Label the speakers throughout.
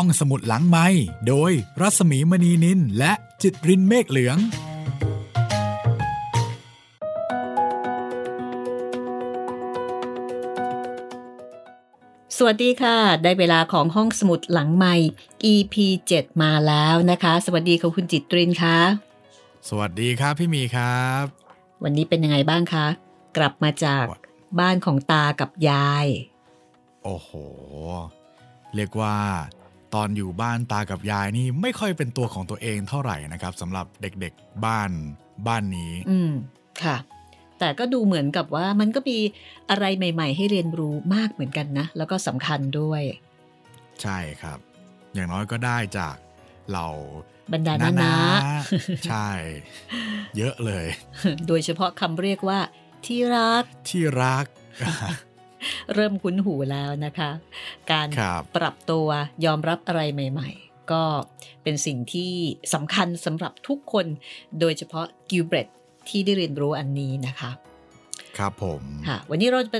Speaker 1: ห้องสมุดหลังไม้โดยรัสมีมณีนินและจิตรินเมฆเหลือง
Speaker 2: สวัสดีค่ะ ได้เวลาของห้องสมุดหลังใหม่ EP 7 มาแล้วนะคะ สวัสดีค่ะคุณจิตรินคะ
Speaker 1: สวัสดีครับพี่หมีครับ
Speaker 2: วันนี้เป็นยังไงบ้างคะ กลับมาจากบ้านของตากับยาย
Speaker 1: โอ้โห เรียกว่า ตอนอยู่บ้านตากับยายนี่ไม่ค่อยเป็นตัวของตัวเองเท่าไหร่นะครับสำหรับเด็กๆบ้านบ้านนี้
Speaker 2: อืมค่ะ แต่ก็ดูเหมือนกับว่ามันก็มีอะไรใหม่ ๆ ให้เรียนรู้มากเหมือนกันนะ แล้วก็สำคัญด้วย
Speaker 1: ใช่ครับ อย่างน้อยก็ได้จากเรา
Speaker 2: บรรดานานา
Speaker 1: ใช่ เยอะเลย
Speaker 2: โดยเฉพาะคำเรียกว่า ที่รัก
Speaker 1: ที่รัก
Speaker 2: เริ่มคุ้นหูแล้วนะคะ การ
Speaker 1: ครับ
Speaker 2: ปรับตัวยอมรับอะไรใหม่ ๆ ก็เป็นสิ่งที่สำคัญสำหรับทุกคน โดยเฉพาะกิลเบรตที่ได้เรียนรู้อันนี้นะคะ
Speaker 1: ครับผม
Speaker 2: ค่ะวันนี้เราจะไป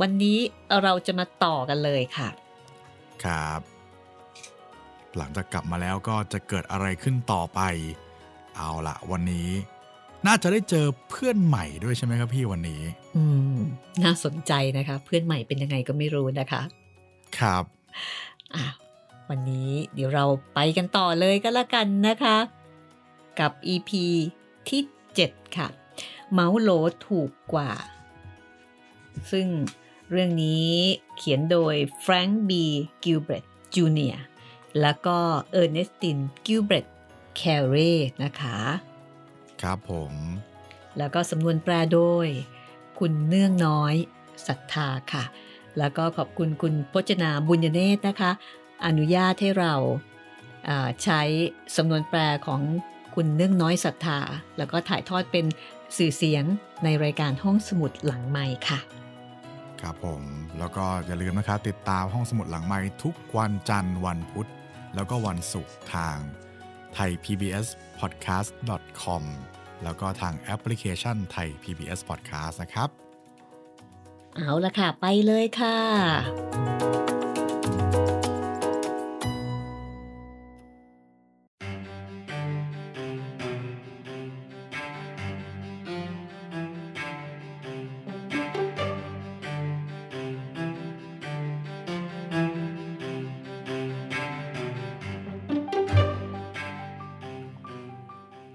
Speaker 2: วันนี้เราจะมาต่อกันเลยค่ะ
Speaker 1: ครับ หลังจากกลับมาแล้วก็จะเกิดอะไรขึ้นต่อไป เอาละวันนี้ น่าจะได้เจอเพื่อนใหม่ด้วยใช่ไหมครับพี่วันนี้
Speaker 2: อืม น่าสนใจนะคะ เพื่อนใหม่เป็นยังไงก็ไม่รู้นะคะ
Speaker 1: ครับ
Speaker 2: อะวันนี้เดี๋ยวเราไปกันต่อเลยก็แล้วกันนะคะ กับ EP ที่ 7 ค่ะ เหมาโหลถูกกว่า ซึ่งเรื่องนี้เขียนโดยแฟรงค์บีกิลเบรตจูเนียร์แล้วก็เออร์เนสตินกิลเบรตแครีนะคะ
Speaker 1: ครับผม
Speaker 2: แล้วก็สำนวนแปลโดย คุณเนื่องน้อยศรัทธาค่ะ แล้วก็ขอบคุณคุณพจนาบุญเนตรนะคะ อนุญาตให้เราใช้สำนวนแปลของคุณเนื่องน้อยศรัทธา แล้วก็ถ่ายทอดเป็นสื่อเสียงในรายการห้องสมุดหลังไม้ค่ะ
Speaker 1: ครับผม แล้วก็อย่าลืมนะครับติดตามห้องสมุดหลังไม้ทุกวันจันทร์วันพุธ แล้วก็วันศุกร์ทางไทย PBS podcast com แล้วก็ทางแอปพลิเคชันไทย PBS podcast นะครับ
Speaker 2: เอาละค่ะ ไปเลยค่ะ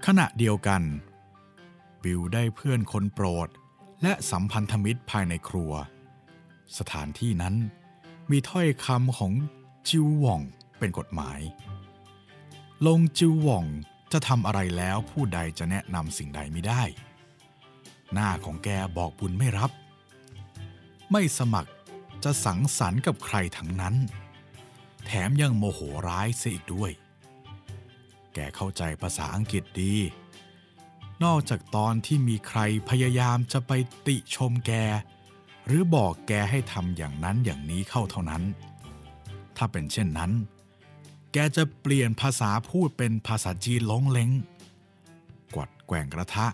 Speaker 1: ขณะเดียวกัน บิลได้เพื่อนคนโปรด และสัมพันธมิตรภายในครัว สถานที่นั้นมีถ้อยคำของจิวหว่องเป็นกฎหมาย ลงจิวหว่องจะทำอะไรแล้วผู้ใดจะแนะนำสิ่งใดไม่ได้ หน้าของแกบอกบุญไม่รับ ไม่สมัครจะสังสรรค์กับใครทั้งนั้น แถมยังโมโหร้ายเสียอีกด้วย แกเข้าใจภาษาอังกฤษดี นอกจากตอนที่มีใครพยายามจะไปติชมแก หรือบอกแกให้ทำอย่างนั้นอย่างนี้เข้าเท่านั้น ถ้าเป็นเช่นนั้น แกจะเปลี่ยนภาษาพูดเป็นภาษาจีนล้งเล้ง กวัดแกว่งกระทะ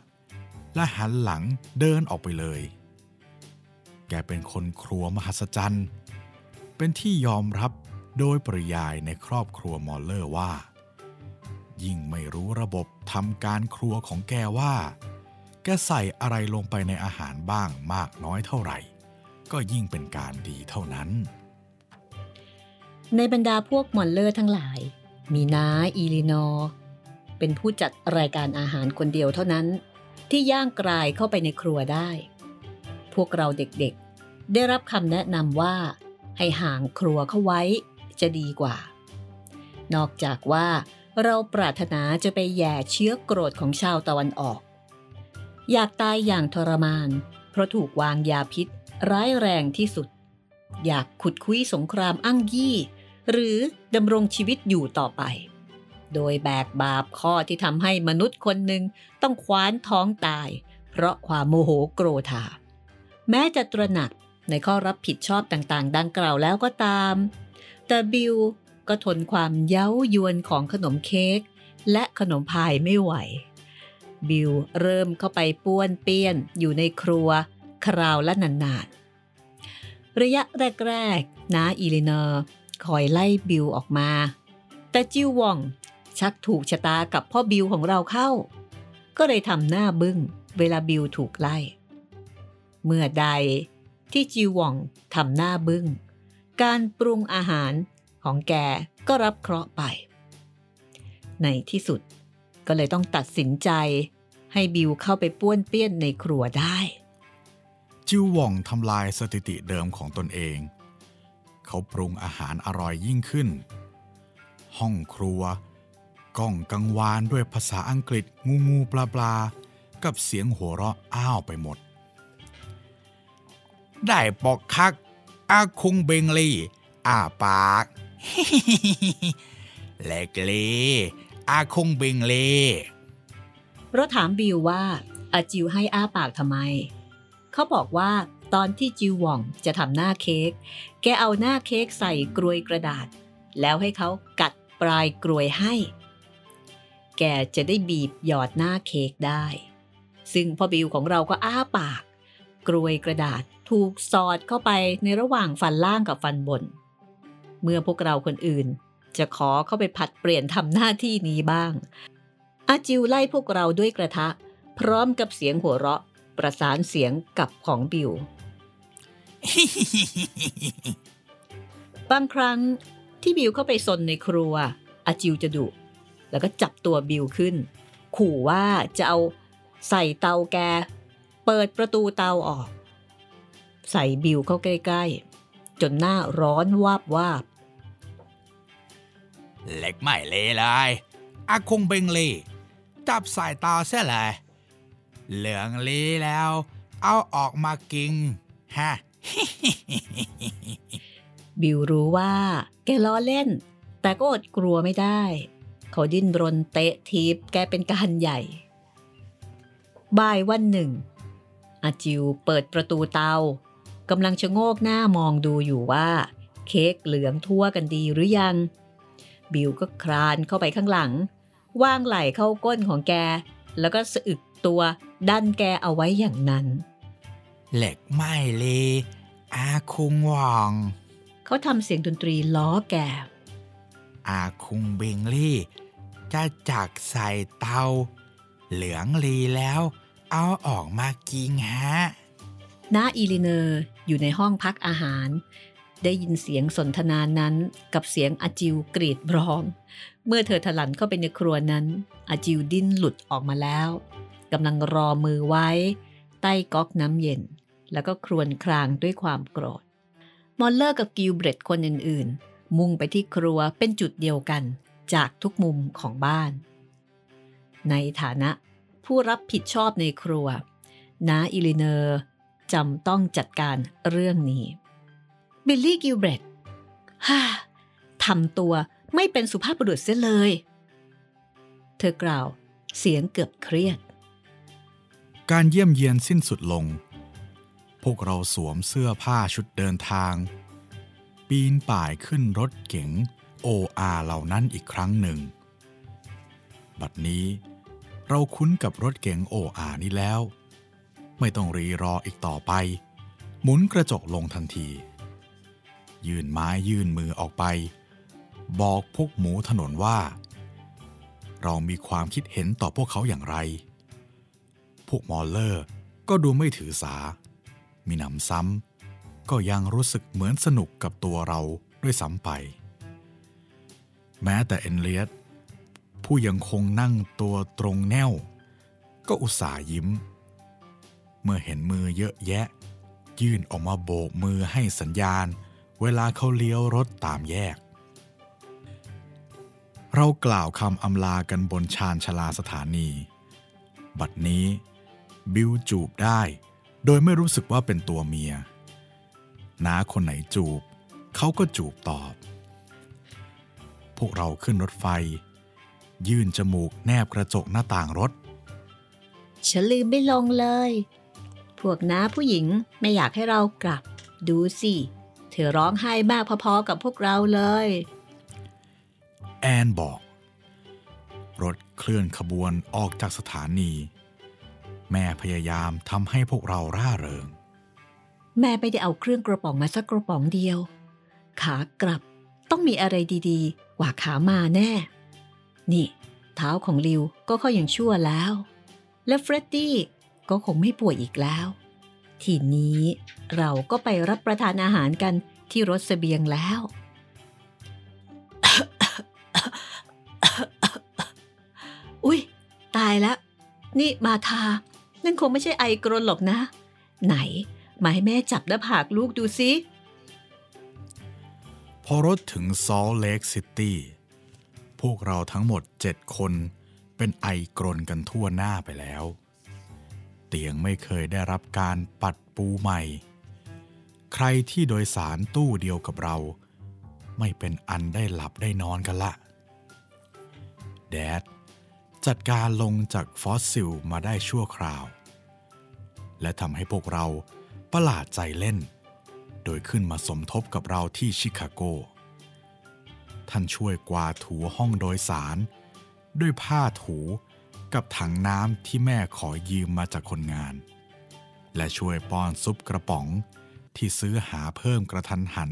Speaker 1: และหันหลังเดินออกไปเลย แกเป็นคนครัวมหัศจรรย์ เป็นที่ยอมรับโดยปริยายในครอบครัวมอลเลอร์ว่า ยิ่งไม่รู้ระบบทำการครัวของแกว่า แกใส่อะไรลงไปในอาหารบ้างมากน้อยเท่าไหร่ ก็ยิ่งเป็นการดีเท่านั้น
Speaker 2: ในบรรดาพวกมอลเลอร์ทั้งหลาย มีน้าอีลินอร์เป็นผู้จัดรายการอาหารคนเดียวเท่านั้นที่ย่างกรายเข้าไปในครัวได้ พวกเราเด็กๆ ได้รับคำแนะนำว่า ให้ห่างครัวเข้าไว้จะดีกว่า นอกจากว่า เราปรารถนาจะไปแย่เชื้อโกรธของชาวตะวันออก อยากตายอย่างทรมาน เพราะถูกวางยาพิษ ร้ายแรงที่สุด อยากขุดคุยสงครามอั้งยี่ หรือดำรงชีวิตอยู่ต่อไป โดยแบกบาปข้อที่ทำให้มนุษย์คนหนึ่งต้องคว้านท้องตาย เพราะความโมโหโกรธา แม้จะตระหนักในข้อรับผิดชอบต่างๆ ดังกล่าวแล้วก็ตาม แต่บิล ก็ทนความเย้ายวนของขนมเค้กและขนมพายไม่ไหว บิลเริ่มเข้าไปป้วนเปี้ยนอยู่ในครัวคราวละนานๆ ระยะแรกๆน้าอีเลนอร์คอยไล่บิลออกมา แต่จิววองชักถูกชะตากับพ่อบิวของเราเข้า ก็เลยทำหน้าบึ้งเวลาบิวถูกไล่ เมื่อใดที่จิววองทำหน้าบึ้ง การปรุงอาหาร ของแกก็รับเคราะห์ไป ในที่สุดก็เลยต้องตัดสินใจ ให้บิวเข้าไปป้วนเปี้ยนในครัวได้
Speaker 1: จิวหว่องทำลายสถิติเดิมของตนเอง เขาปรุงอาหารอร่อยยิ่งขึ้น ห้องครัวก้องกังวานด้วยภาษาอังกฤษงูงูปลาปลากับเสียงหัวเราะอ้าวไปหมด ได้ปอกคักอาคุงเบงลีอาปาก เล็กเลอาคงเบงเล่
Speaker 2: เราถามบิวว่าอาจิวให้อ้าปากทำไม เขาบอกว่าตอนที่จิวหว่องจะทำหน้าเค้ก แกเอาหน้าเค้กใส่กรวยกระดาษ แล้วให้เขากัดปลายกรวยให้ แกจะได้บีบหยอดหน้าเค้กได้ ซึ่งพ่อบิวของเราก็อ้าปาก กรวยกระดาษถูกสอดเข้าไปในระหว่างฟันล่างกับฟันบน เมื่อพวกเราคนอื่น จะขอเข้าไปผัดเปลี่ยนทำหน้าที่นี้บ้าง อาจิวไล่พวกเราด้วยกระทะ พร้อมกับเสียงหัวเราะ ประสานเสียงกับของบิว บางครั้งที่บิวเข้าไปซนในครัว อาจิวจะดุ แล้วก็จับตัวบิวขึ้น ขู่ว่าจะเอาใส่เตาแก เปิดประตูเตาออก ใส่บิวเข้าใกล้ๆ จนหน้าร้อนวาบวาบ
Speaker 1: เล็กไม่เลเลยอาคงเบงเล่จับสายตาเสียเลยเหลืองลีแล้ว เอาออกมากินฮะ
Speaker 2: บิวรู้ว่า แกล้อเล่น แต่ก็อดกลัวไม่ได้ เขาดิ้นรนเตะทีบแกเป็นการใหญ่ บ่ายวันหนึ่ง อาจิวเปิดประตูเตา กำลังชะโงกหน้ามองดูอยู่ว่า เค้กเหลืองทั่วกันดีหรือยัง บิวก็คลานเข้าไปข้างหลัง ว่างไหล่เข้าก้นของแก แล้วก็สะอึกตัวดันแกเอาไว้อย่างนั้น
Speaker 1: เหล็กไม่เลอาคุงหว่อง
Speaker 2: เขาทำเสียงดนตรีล้อแก
Speaker 1: อาคุงเบงลี่จะจักใส่เตา เหลืองลีแล้ว เอาออกมากินฮะ
Speaker 2: น้าอีลิเนอร์ อยู่ในห้องพักอาหาร ได้ยินเสียงสนทนานั้นกับเสียงอาจิวกรีดร้อง เมื่อเธอถลันเข้าไปในครัวนั้น อาจิวดิ้นหลุดออกมาแล้วกำลังรองมือไว้ ใต้ก๊อกน้ำเย็น แล้วก็ครวญครางด้วยความโกรธ มอลเลอร์กับกิลเบรตคนอื่นๆ มุ่งไปที่ครัวเป็นจุดเดียวกันจากทุกมุมของบ้าน ในฐานะผู้รับผิดชอบในครัวน้าอีลิเนอร์ จำต้องจัดการเรื่องนี้ บิลลี่กิลเบรตฮ่าทำตัวไม่เป็นสุภาพบุรุษเสียเลย เธอกล่าวเสียงเกือบเครียด
Speaker 1: การเยี่ยมเยียนสิ้นสุดลง พวกเราสวมเสื้อผ้าชุดเดินทาง ปีนป่ายขึ้นรถเก๋งโออาเหล่านั้นอีกครั้งหนึ่ง บัดนี้เราคุ้นกับรถเก๋งโออานี้แล้ว ไม่ต้องรีรออีกต่อไป หมุนกระจกลงทันที ยื่นไม้ยื่นมือออกไป บอกพวกหมูถนนว่า เรามีความคิดเห็นต่อพวกเขาอย่างไร พวกมอลเลอร์ก็ดูไม่ถือสา มีหนำซ้ำก็ยังรู้สึกเหมือนสนุกกับตัวเราด้วยซ้ำไป แม้แต่เอนเลียสผู้ยังคงนั่งตัวตรงแนว ก็อุตส่าห์ยิ้ม เมื่อเห็นมือเยอะแยะ ยื่นออกมาโบกมือให้สัญญาณ เวลาเขาเลี้ยวรถตามแยก เรากล่าวคำอำลากันบนชานชลาสถานี บัดนี้ บิวจูบได้ โดยไม่รู้สึกว่าเป็นตัวเมียน้าคนไหนจูบ เขาก็จูบตอบ พวกเราขึ้นรถไฟ ยื่นจมูกแนบกระจกหน้าต่างรถ
Speaker 2: ฉันลืมไม่ลงเลย วกน้าผู้หญิงไม่อยากให้เรากลับ ดูสิ เธอร้องไห้มากพอๆกับพวกเราเลย
Speaker 1: แอนบอก รถเคลื่อนขบวนออกจากสถานี แม่พยายามทำให้พวกเราร่าเริง
Speaker 2: แม่ไม่ได้เอาเครื่องกระป๋องมาสักกระป๋องเดียว ขากลับต้องมีอะไรดีๆ กว่าขามาแน่ นี่ เท้าของลิวก็เขายังชั่วแล้ว และเฟรดดี้ ก็คงไม่ป่วยอีกแล้ว ทีนี้เราก็ไปรับประทานอาหารกันที่รถเสบียงแล้ว อุ้ยตายแล้ว นี่มาทา นั่นคงไม่ใช่ไอกรนหรอกนะ ไหน มาให้แม่จับหน้าผากลูกดูสิ
Speaker 1: พอรถถึงซอลเลกซิตี้พวกเราทั้งหมดเจ็ดคนเป็นไอกรนกันทั่วหน้าไปแล้ว เตียงไม่เคยได้รับการปัดปูใหม่ ใครที่โดยสารตู้เดียวกับเรา ไม่เป็นอันได้หลับได้นอนกันละ แดดจัดการลงจากฟอสซิลมาได้ชั่วคราว และทำให้พวกเราประหลาดใจเล่น โดยขึ้นมาสมทบกับเราที่ชิคาโก ท่านช่วยกวาดถูห้องโดยสาร ด้วยผ้าถู กับถังน้ำที่แม่ขอยืมมาจากคนงาน และช่วยป้อนซุปกระป๋องที่ซื้อหาเพิ่มกระทันหัน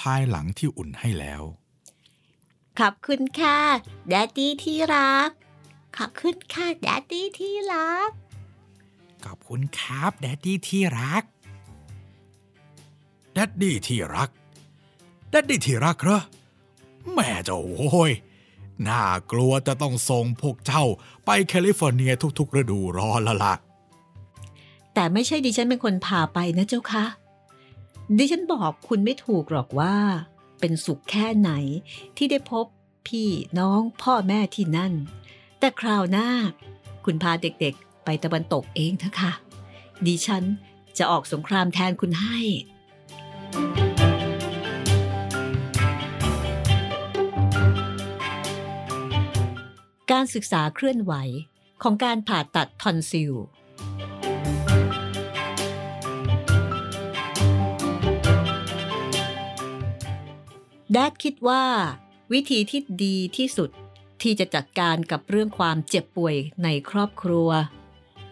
Speaker 1: ภายหลังที่อุ่นให้แล้ว
Speaker 2: ขอบคุณค่ะ daddy ที่รัก ขอบคุณค่ะ daddy ที่รัก
Speaker 1: ขอบคุณครับ daddy ที่รัก daddy ที่รัก daddy ที่รักเหรอแม่เจ้าโว้ย น่ากลัวจะต้องส่งพวกเจ้าไปแคลิฟอร์เนียทุกๆฤดูร้อนละล่ะ
Speaker 2: แต่ไม่ใช่ดิฉันเป็นคนพาไปนะเจ้าคะ ดิฉันบอกคุณไม่ถูกหรอกว่า เป็นสุขแค่ไหนที่ได้พบพี่น้องพ่อแม่ที่นั่น แต่คราวหน้า คุณพาเด็กๆ ไปตะวันตกเองเถอะค่ะ ดิฉันจะออกสงครามแทนคุณให้ การศึกษาเคลื่อนไหวของการผ่าตัดทอนซิลแดดคิดว่าวิธีที่ดีที่สุดที่จะจัดการกับเรื่องความเจ็บป่วยในครอบครัว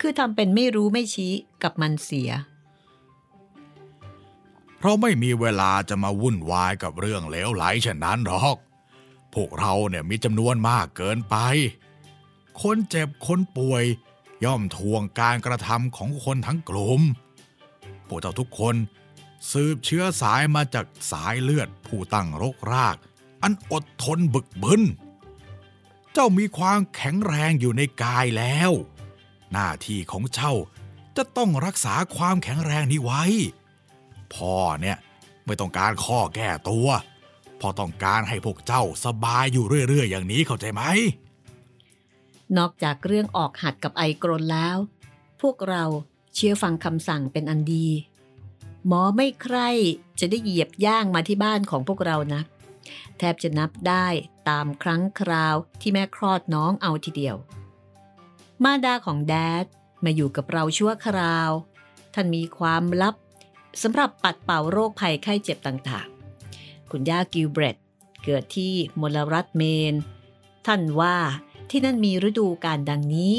Speaker 2: คือทำเป็นไม่รู้ไม่ชี้กับมันเสีย
Speaker 1: เพราะไม่มีเวลาจะมาวุ่นวายกับเรื่องเลวไหลเช่นนั้นหรอก วกเราเนี่ยมีจำนวนมากเกินไป คนเจ็บคนป่วย ย่อมทวงการกระทำของคนทั้งกลุ่ม พวกเจ้าทุกคนสืบเชื้อสายมาจากสายเลือดผู้ตั้งรกราก อันอดทนบึกบึน เจ้ามีความแข็งแรงอยู่ในกายแล้ว หน้าที่ของเจ้าจะต้องรักษาความแข็งแรงนี้ไว้ พ่อเนี่ยไม่ต้องการข้อแก้ตัว พ่อต้องการให้พวกเจ้าสบายอยู่เรื่อย ๆ อย่างนี้เข้าใจไหม
Speaker 2: นอกจากเรื่องออกหัดกับไอกรนแล้ว พวกเราเชื่อฟังคำสั่งเป็นอันดี หมอไม่ใครจะได้เหยียบย่างมาที่บ้านของพวกเรานะ แทบจะนับได้ตามครั้งคราวที่แม่คลอดน้องเอาทีเดียว มาดาของแดดมาอยู่กับเราชั่วคราว ท่านมีความลับสำหรับปัดเป่าโรคภัยไข้เจ็บต่างๆ คุณย่ากิลเบรตเกิดที่มลรัฐเมน ท่านว่าที่นั่นมีฤดูการดังนี้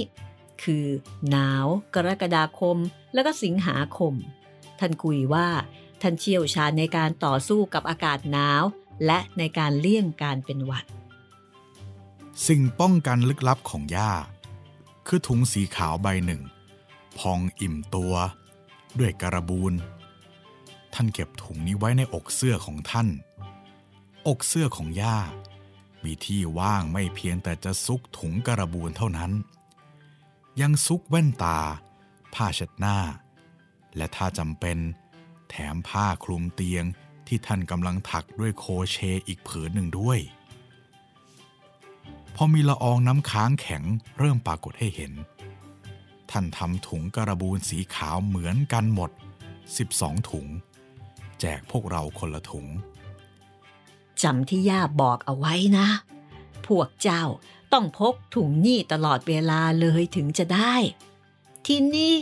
Speaker 2: คือหนาว กรกฎาคม แล้วก็สิงหาคม ท่านคุยว่าท่านเชี่ยวชาญในการต่อสู้กับอากาศหนาว และในการเลี่ยงการเป็นหวัด
Speaker 1: สิ่งป้องกันลึกลับของย่า คือถุงสีขาวใบหนึ่ง พองอิ่มตัว ด้วยการบูน ท่านเก็บถุงนี้ไว้ในอกเสื้อของท่าน อกเสื้อของย่า มีที่ว่างไม่เพียงแต่จะซุกถุงการบูนเท่านั้น ยังซุกแว่นตา ผ้าเช็ดหน้า และถ้าจำเป็น แถมผ้าคลุมเตียงที่ท่านกำลังถักด้วยโคเชอีกผืนหนึ่งด้วยพอมีละอองน้ำค้างแข็งเริ่มปรากฏให้เห็น ท่านทำถุงการบูนสีขาวเหมือนกันหมด 12 ถุง แจกพวกเราคนละถุง
Speaker 2: จำที่ย่าบอกเอาไว้นะ พวกเจ้าต้องพกถุงนี่ตลอดเวลาเลยถึงจะได้ ทีนี้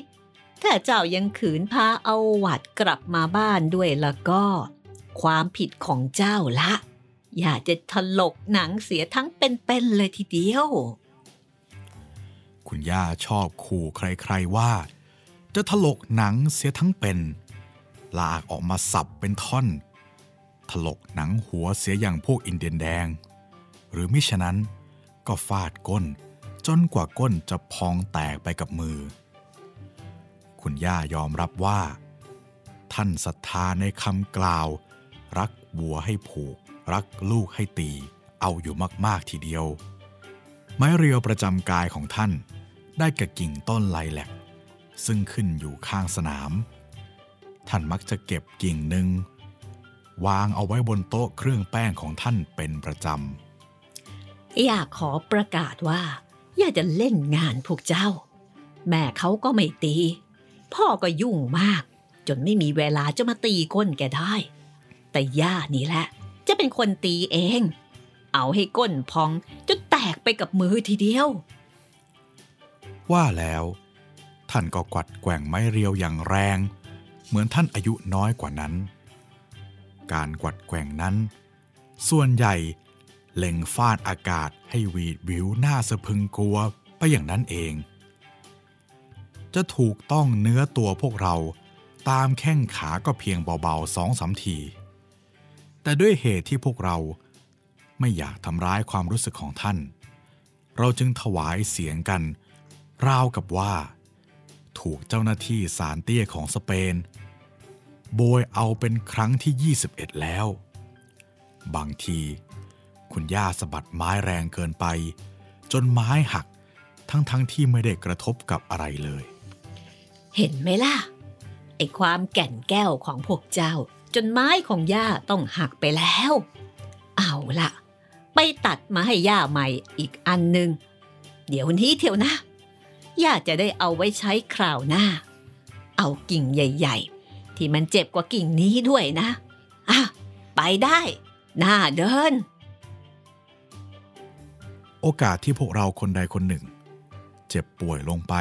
Speaker 2: ถ้าเจ้ายังขืนพาเอาหวัดกลับมาบ้านด้วยแล้วก็ ความผิดของเจ้าละ อย่าจะถลกหนังเสียทั้งเป็นๆเลยทีเดียว
Speaker 1: คุณย่าชอบขู่ใครๆว่า จะถลกหนังเสียทั้งเป็น ลากออกมาสับเป็นท่อน ถลกหนังหัวเสียอย่างพวกอินเดียนแดง หรือมิฉะนั้นก็ฟาดก้นจนกว่าก้นจะพองแตกไปกับมือ คุณย่ายอมรับว่า ท่านศรัทธาในคำกล่าว รักวัวให้ผูก รักลูกให้ตี เอาอยู่มากๆทีเดียว ไม้เรียวประจำกายของท่านได้กับกิ่งต้นไลแลกซึ่งขึ้นอยู่ข้างสนาม ท่านมักจะเก็บกิ่งหนึ่งวางเอาไว้บนโต๊ะเครื่องแป้งของท่านเป็นประจำ
Speaker 2: อยากขอประกาศว่า อยากจะเล่นงานพวกเจ้า แม่เขาก็ไม่ตี พ่อก็ยุ่งมาก จนไม่มีเวลาจะมาตีก้นแกได้ แต่ย่านี่แหละ จะเป็นคนตีเอง เอาให้ก้นพองจนแตกไปกับมือทีเดียว
Speaker 1: ว่าแล้ว ท่านก็กวัดแกว่งไม้เรียวอย่างแรง เหมือนท่านอายุน้อยกว่านั้น การกวัดแกว่งนั้น ส่วนใหญ่เล็งฟาดอากาศให้วีดวิวหน้าสะพึงกลัวไปอย่างนั้นเอง จะถูกต้องเนื้อตัวพวกเราตามแข้งขาก็เพียงเบาๆสองสามที แต่ด้วยเหตุที่พวกเราไม่อยากทำร้ายความรู้สึกของท่าน เราจึงถวายเสียงกัน ราวกับว่า ถูกเจ้าหน้าที่สารเตี้ยของสเปน โบยเอาเป็นครั้งที่ 21 แล้ว บางที คุณย่าสะบัดไม้แรงเกินไป จนไม้หักทั้งๆทที่ไม่ได้กระทบกับอะไรเลย
Speaker 2: เห็นไหมล่ะ ไอความแก่นแก้วของพวกเจ้า จนไม้ของย่าต้องหักไปแล้ว เอาล่ะไปตัดมาให้ย่าใหม่อีกอันหนึ่งเดี๋ยวนี้เที่ยวนะ ย่าจะได้เอาไว้ใช้คราวหน้า เอากิ่งใหญ่ ๆ ที่มันเจ็บกว่ากิ่งนี้ด้วยนะอะไปได้ หน้าเดิน
Speaker 1: โอกาสที่พวกเราคนใดคนหนึ่ง เจ็บป่วยลงไป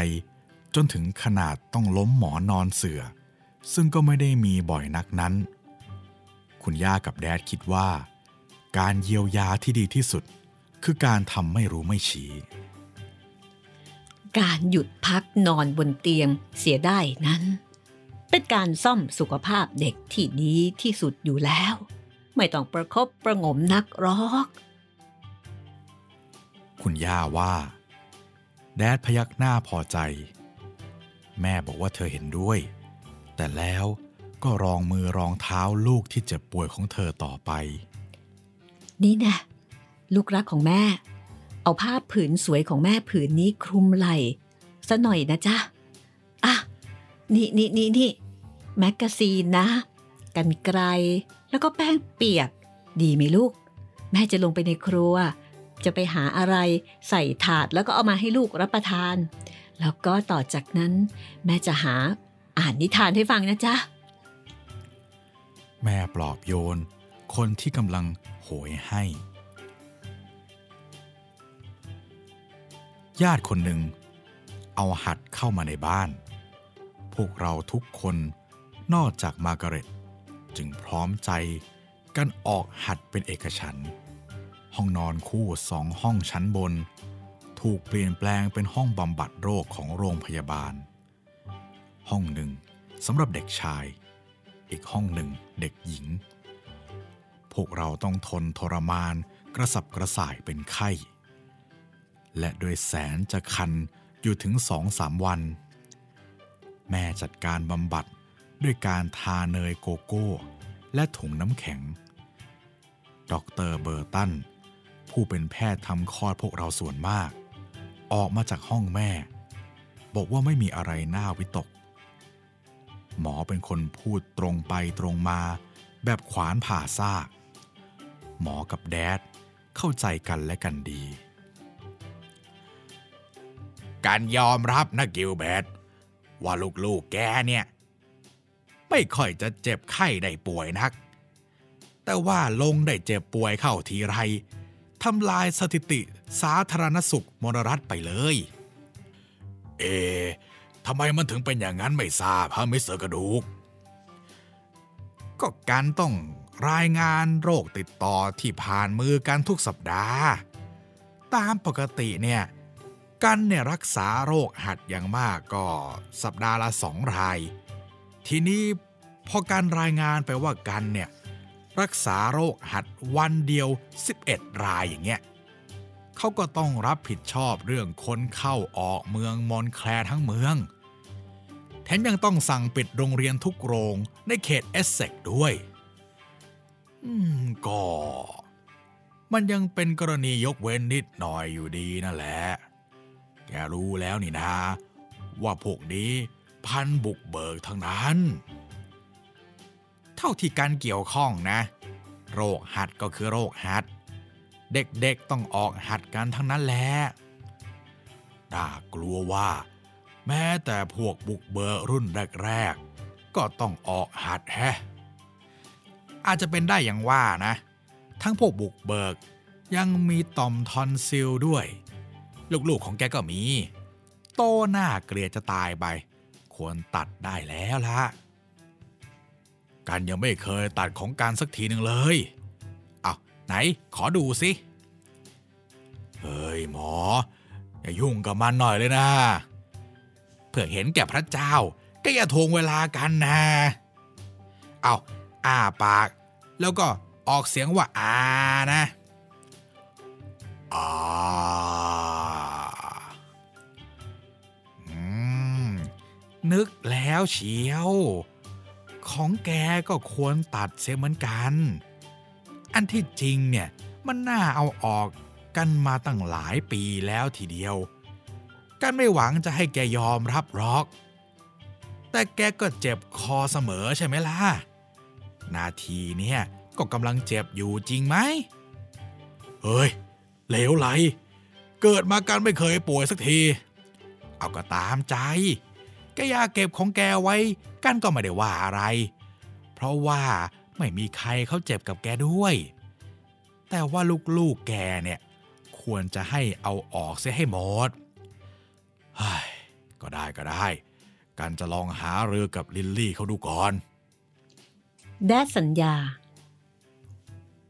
Speaker 1: จนถึงขนาดต้องล้มหมอนนอนเสือ ซึ่งก็ไม่ได้มีบ่อยนักนั้น คุณย่ากับแดดคิดว่า การเยียวยาที่ดีที่สุด คือการทำไม่รู้ไม่ชี้
Speaker 2: การหยุดพักนอนบนเตียงเสียได้นั้น เป็นการซ่อมสุขภาพเด็กที่ดีที่สุดอยู่แล้ว ไม่ต้องประคบประหงมนักหรอก
Speaker 1: คุณย่าว่า แดดพยักหน้าพอใจ แม่บอกว่าเธอเห็นด้วย แต่แล้วก็รองมือรองเท้าลูกที่เจ็บป่วยของเธอต่อไป
Speaker 2: นี่นะลูกรักของแม่ เอาผ้าผืนสวยของแม่ผืนนี้คลุมไหล่ซะหน่อยนะจ๊ะ อะ นี่นี่นี่นี่แมกกาซีนนะ กันไกล แล้วก็แป้งเปียก ดีไหมลูก แม่จะลงไปในครัว จะไปหาอะไรใส่ถาดแล้วก็เอามาให้ลูกรับประทาน แล้วก็ต่อจากนั้น แม่จะหาอ่านนิทานให้ฟังนะจ๊ะ
Speaker 1: แม่ปลอบโยน คนที่กำลังโหยให้ ญาติคนหนึ่ง เอาหัดเข้ามาในบ้าน พวกเราทุกคนนอกจากมาร์กาเร็ต จึงพร้อมใจกันออกหัดเป็นเอกฉัน ห้องนอนคู่สองห้องชั้นบน ถูกเปลี่ยนแปลงเป็นห้องบำบัดโรคของโรงพยาบาล ห้องหนึ่งสำหรับเด็กชาย อีกห้องหนึ่งเด็กหญิง พวกเราต้องทนทรมานกระสับกระส่ายเป็นไข้ และโดยแสนจะคันอยู่ถึงสองสามวัน แม่จัดการบำบัดด้วยการทาเนยโกโก้ และถุงน้ำแข็ง ดรเบอร์ตัน ผู้เป็นแพทย์ทำคลอดพวกเราส่วนมาก ออกมาจากห้องแม่ บอกว่าไม่มีอะไรน่าวิตก หมอเป็นคนพูดตรงไปตรงมา แบบขวานผ่าซาก หมอกับแดดเข้าใจกันและกันดี การยอมรับนะกิลเบตว่าลูกๆแกเนี่ย ไม่ค่อยจะเจ็บไข้ได้ป่วยนัก แต่ว่าลงได้เจ็บป่วยเข้าทีไรทำลายสถิติสาธารณสุขมลรัฐไปเลย เอทำไมมันถึงเป็นอย่างนั้นไม่ทราบฮะมิสเตอร์กระดูก ก็กันต้องรายงานโรคติดต่อที่ผ่านมือกันทุกสัปดาห์ ตามปกติเนี่ย กันเนี่ยรักษาโรคหัดอย่างมากก็สัปดาห์ละสองราย ทีนี้พอกันรายงานไปว่ากันเนี่ยรักษาโรคหัดวันเดียว 11 รายอย่างเงี้ยเขาก็ต้องรับผิดชอบเรื่องคนเข้าออกเมืองมอนต์แคลร์ทั้งเมือง แถมยังต้องสั่งปิดโรงเรียนทุกโรงในเขตเอสเซกซ์ด้วย อืมก็ มันยังเป็นกรณียกเว้นนิดหน่อยอยู่ดีนั่นแหละ แกรู้แล้วนี่นะ ว่าพวกนี้พันธุ์บุกเบิกทั้งนั้น เท่าที่การเกี่ยวข้องนะ โรคหัดก็คือโรคหัด เด็กๆต้องออกหัดกันทั้งนั้นแหละน่ากลัวว่า แม้แต่พวกบุกเบิกรุ่นแรกๆก็ต้องออกหัดแฮะอาจจะเป็นได้อย่างว่านะ ทั้งพวกบุกเบิกยังมีต่อมทอนซิลด้วย ลูกๆของแกก็มี โตหน้าเกลียดจะตายไป ควรตัดได้แล้วละกันยังไม่เคยตัดของการสักทีหนึ่งเลย เอาไหนขอดูสิเฮ้ยหมอ อย่ายุ่งกับมันหน่อยเลยนะ เพื่อเห็นแก่พระเจ้า ก็อย่าทวงเวลากันนะ เอาอ้าปาก แล้วก็ออกเสียงว่าอานะ อาอืม นึกแล้วเชียว ของแกก็ควรตัดเสียเหมือนกัน อันที่จริงเนี่ยมันน่าเอาออกกันมาตั้งหลายปีแล้วทีเดียว กันไม่หวังจะให้แกยอมรับหรอก แต่แกก็เจ็บคอเสมอใช่ไหมล่ะ นาทีเนี่ยก็กำลังเจ็บอยู่จริงไหม เฮ้ย เหลวไหล เกิดมากันไม่เคยป่วยสักที เอาก็ตามใจ แกอยากเก็บของแกไว้ กันก็ไม่ได้ว่าอะไร เพราะว่าไม่มีใครเขาเจ็บกับแกด้วย แต่ว่าลูกๆแกเนี่ย ควรจะให้เอาออกเสียให้หมดเฮ้ยก็ได้ก็ได้ กันจะลองหาเรือกับลิลลี่เขาดูก่อน
Speaker 2: แดดสัญญา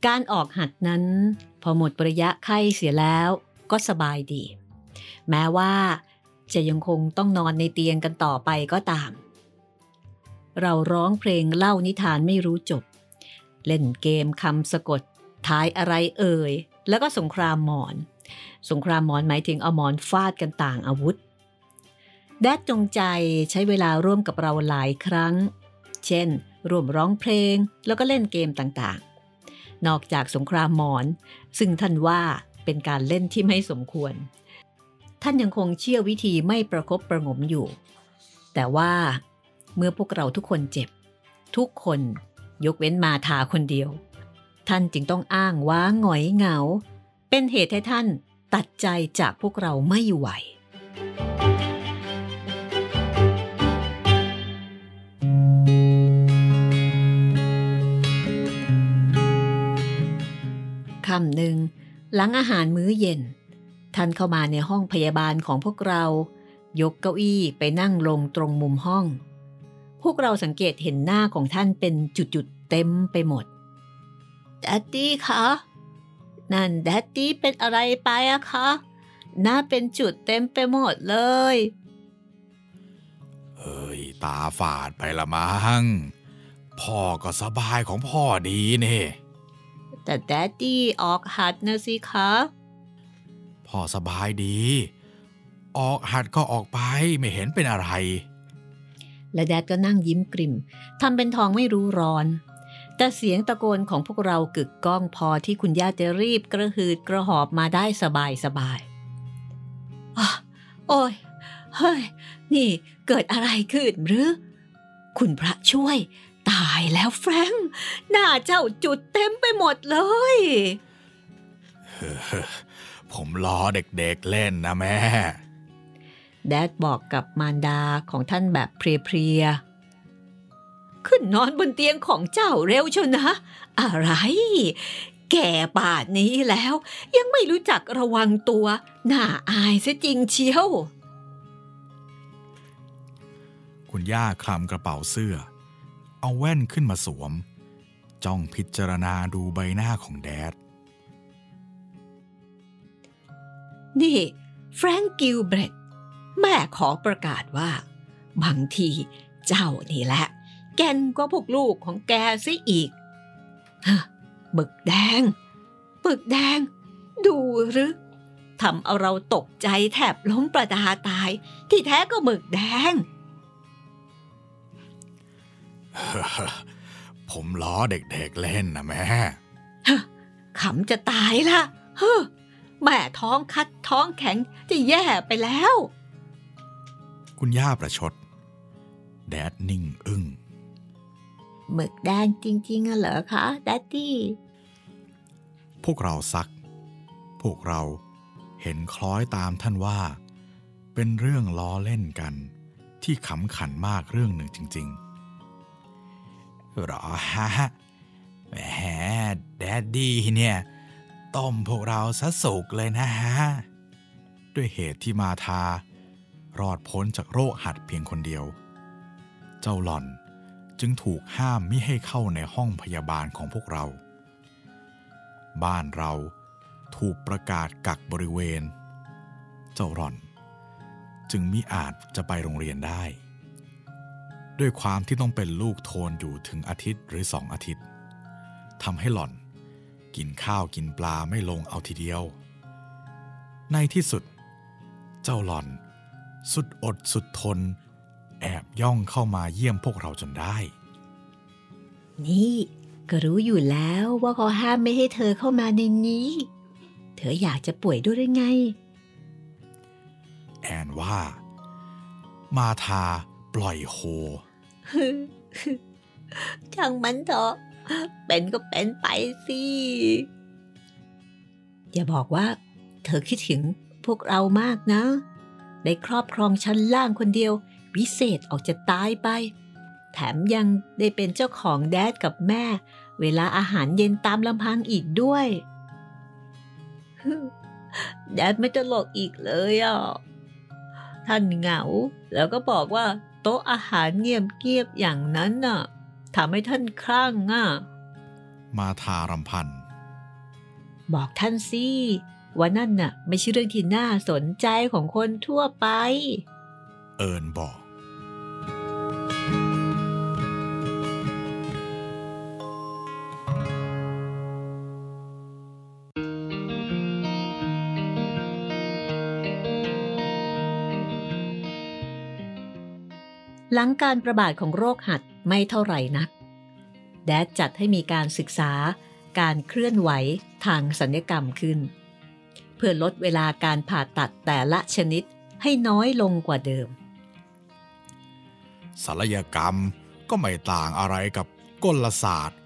Speaker 2: การออกหัดนั้น พอหมดระยะไข้เสียแล้วก็สบายดี แม้ว่าจะยังคงต้องนอนในเตียงกันต่อไปก็ตาม เราร้องเพลงเล่านิทานไม่รู้จบ เล่นเกมคำสะกดทายอะไรเอ่ย แล้วก็สงครามหมอน สงครามหมอนหมายถึงเอาหมอนฟาดกันต่างอาวุธ แดดจงใจใช้เวลาร่วมกับเราหลายครั้ง เช่น ร่วมร้องเพลงแล้วก็เล่นเกมต่าง นอกจากสงครามหมอน ซึ่งท่านว่าเป็นการเล่นที่ไม่สมควร ท่านยังคงเชื่อวิธีไม่ประครบประงมอยู่ แต่ว่าเมื่อพวกเราทุกคนเจ็บ ทุกคนยกเว้นมาทาคนเดียว ท่านจึงต้องอ้างว่าหงอยเหงา เป็นเหตุให้ท่านตัดใจจากพวกเราไม่ไหว คำหนึ่งหลังอาหารมื้อเย็น ท่านเข้ามาในห้องพยาบาลของพวกเรา ยกเก้าอี้ไปนั่งลงตรงมุมห้อง พวกเราสังเกตเห็นหน้าของท่านเป็นจุดๆเต็มไปหมดแดดดี้คะนั่นแดดดี้เป็นอะไรไปอะคะหน้าเป็นจุดเต็มไปหมดเลย
Speaker 1: เฮ้ย ตาฝาดไปละมั้งพ่อก็สบายของพ่อดีนี่
Speaker 2: แต่แดดดี้ออกหัดนะสิคะ
Speaker 1: พ่อสบายดี ออกหัดก็ออกไปไม่เห็นเป็นอะไร
Speaker 2: และแดดก็นั่งยิ้มกริมทำเป็นทองไม่รู้ร้อน แต่เสียงตะโกนของพวกเรากึกก้องพอที่คุณย่าจะรีบกระหืดกระหอบมาได้สบายสบายอะโอ้ยเฮ้ย นี่เกิดอะไรขึ้นหรือ คุณพระช่วย ตายแล้วแฟรงค์หน้าเจ้าจุดเต็มไปหมดเลย
Speaker 1: ผมล้อเด็กๆเล่นนะแม่
Speaker 2: แดดบอกกับมารดาของท่านแบบเพลียๆ ขึ้นนอนบนเตียงของเจ้าเร็วเชียวนะ อะไร แก่ป่านนี้แล้ว ยังไม่รู้จักระวังตัวน่าอายซะจริงเชียว
Speaker 1: คุณย่าคลำกระเป๋าเสื้อ เอาแว่นขึ้นมาสวม จ้องพิจารณาดูใบหน้าของ Dad
Speaker 2: นี่แฟรงก์กิลเบรตแม่ขอประกาศว่า บางทีเจ้านี่แหละ แก่นกว่าพวกลูกของแกซะอีกหมึกแดงหมึกแดง ดูหรือทำเอาเราตกใจแทบล้มประดาตาย ที่แท้ก็หมึกแดง
Speaker 1: ผมล้อเด็กๆเล่นนะแม่
Speaker 2: ขำจะตายละเฮ้แม่ท้องคัดท้องแข็งจะแย่ไปแล้ว
Speaker 1: คุณย่าประชด แดดนิ่งอึง้ง
Speaker 2: หมึกแดงจริงๆเหรอคะแดดดี้
Speaker 1: พวกเราซัก พวกเราเห็นคล้อยตามท่านว่า เป็นเรื่องล้อเล่นกันที่ขำขันมากเรื่องหนึ่งจริง ๆ หรอฮะแหมแดดดี้เนี่ยต้มพวกเราซะสุกเลยนะฮะ ด้วยเหตุที่มาทา รอดพ้นจากโรคหัดเพียงคนเดียว เจ้าหล่อนจึงถูกห้ามมิให้เข้าในห้องพยาบาลของพวกเรา บ้านเราถูกประกาศกักบริเวณ เจ้าหล่อน จึงมิอาจจะไปโรงเรียนได้ ด้วยความที่ต้องเป็นลูกโทนอยู่ถึงอาทิตย์หรือสองอาทิตย์ทำให้หล่อน กินข้าวกินปลาไม่ลงเอาทีเดียว ในที่สุด เจ้าหล่อน สุดอดสุดทน แอบย่องเข้ามาเยี่ยมพวกเราจนได้
Speaker 2: นี่ก็รู้อยู่แล้วว่าเขาห้ามไม่ให้เธอเข้ามาในนี้ เธออยากจะป่วยด้วยหรือไง
Speaker 1: แอนว่า มาทาปล่อยโฮ
Speaker 2: ช่างมันเถอะ เป็นก็เป็นไปสิ อย่าบอกว่า เธอคิดถึงพวกเรามากนะ ได้ครอบครองชั้นล่างคนเดียว วิเศษออกจะตายไป แถมยังได้เป็นเจ้าของแดดกับแม่ เวลาอาหารเย็นตามลำพังอีกด้วย แดดไม่ตลกอีกเลยอะ ท่านเหงา แล้วก็บอกว่า โต๊ะอาหารเงียบเกียบอย่างนั้นน่ะทำให้ท่านคลั่งอะ
Speaker 1: มาทารำพัน
Speaker 2: บอกท่านสิว่านั่นน่ะ ไม่ใช่เรื่องที่น่าสนใจของคนทั่วไป
Speaker 1: เอิญบอก
Speaker 2: หลังการประบาดของโรคหัดไม่เท่าไหร่นัก แดดจัดให้มีการศึกษาการเคลื่อนไหวทางสัญญกรรมขึ้น เพื่อลดเวลาการผ่าตัดแต่ละชนิดให้น้อยลงกว่าเดิม
Speaker 1: ศัลยกรรมก็ไม่ต่างอะไรกับกลศาสตร์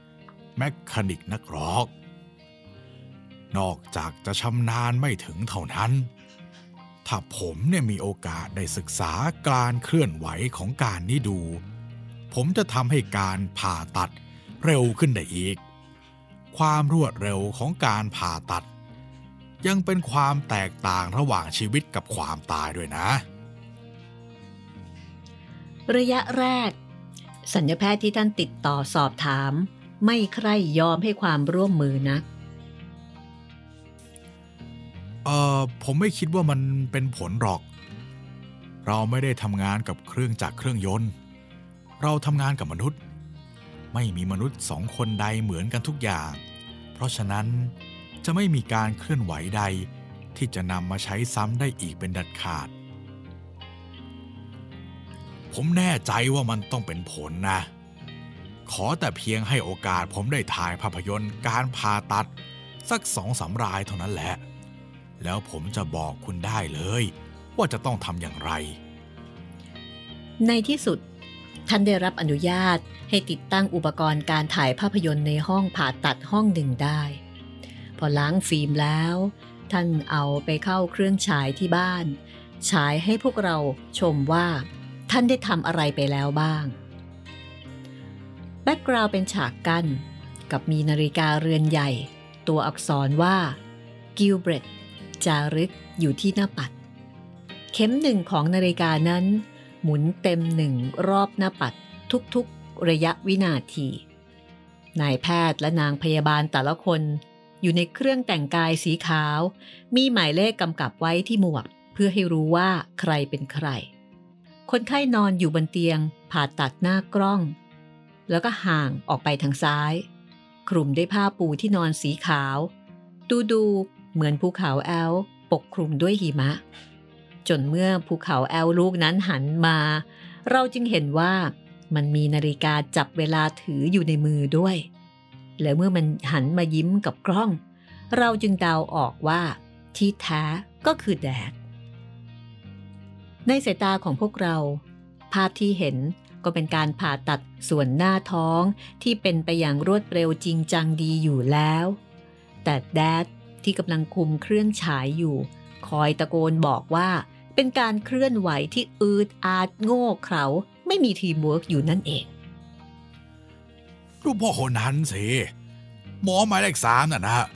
Speaker 1: แมคานิกนักรอก นอกจากจะชำนาญไม่ถึงเท่านั้น ถ้าผมเนี่ยมีโอกาสได้ศึกษาการเคลื่อนไหวของการนี้ดู ผมจะทำให้การผ่าตัดเร็วขึ้นได้อีก ความรวดเร็วของการผ่าตัด ยังเป็นความแตกต่างระหว่างชีวิตกับความตายด้วยนะ
Speaker 2: ระยะแรก สัญญาแพทย์ที่ท่านติดต่อสอบถาม ไม่ใคร่ยอมให้ความร่วมมือนะ
Speaker 1: เออผมไม่คิดว่ามันเป็นผลหรอก เราไม่ได้ทำงานกับเครื่องจักรเครื่องยนต์ เราทำงานกับมนุษย์ ไม่มีมนุษย์สองคนใดเหมือนกันทุกอย่าง เพราะฉะนั้นจะไม่มีการเคลื่อนไหวใดที่จะนำมาใช้ซ้ำได้อีกเป็นดัดขาด ผมแน่ใจว่ามันต้องเป็นผลนะ ขอแต่เพียงให้โอกาสผมได้ถ่ายภาพยนตร์การผ่าตัด สักสองสารายเท่านั้นแหละ แล้วผมจะบอกคุณได้เลย ว่าจะต้องทำอย่างไร
Speaker 2: ในที่สุด ท่านได้รับอนุญาตให้ติดตั้งอุปกรณ์การถ่ายภาพยนตร์ในห้องผ่าตัดห้องหนึ่งได้ พอล้างฟิล์มแล้ว ท่านเอาไปเข้าเครื่องฉายที่บ้าน ฉายให้พวกเราชมว่า ท่านได้ทำอะไรไปแล้วบ้างแบ็กกราวเป็นฉากกั้นกับมีนาฬิกาเรือนใหญ่ ตัวอักษรว่ากิลเบรต จารึกอยู่ที่หน้าปัด เข็มหนึ่งของนาฬิกานั้น หมุนเต็มหนึ่งรอบหน้าปัดทุกๆระยะวินาที นายแพทย์และนางพยาบาลแต่ละคนอยู่ในเครื่องแต่งกายสีขาว มีหมายเลขกำกับไว้ที่หมวก เพื่อให้รู้ว่าใครเป็นใคร คนไข้นอนอยู่บนเตียง ผ่าตัดหน้ากล้อง แล้วก็ห่างออกไปทางซ้าย คลุมด้วยผ้าปูที่นอนสีขาว ดูดู เหมือนภูเขาแอลปกคลุมด้วยหิมะ จนเมื่อภูเขาแอลลูกนั้นหันมา เราจึงเห็นว่ามันมีนาฬิกาจับเวลาถืออยู่ในมือด้วย และเมื่อมันหันมายิ้มกับกล้อง เราจึงเดาออกว่า ที่แท้ก็คือ Dad ในสายตาของพวกเรา ภาพที่เห็นก็เป็นการผ่าตัดส่วนหน้าท้องที่เป็นไปอย่างรวดเร็วจริงจังดีอยู่แล้ว แต่ Dad ที่กำลังคุมเครื่องฉายอยู่ คอยตะโกนบอกว่า เป็นการเคลื่อนไหวที่อืดอาดโง่เขลาไม่มีทีมเวิร์กอยู่นั่นเอง
Speaker 1: ดูพ่อคนนั้นสิหมอหมายเลขสามน่ะนะ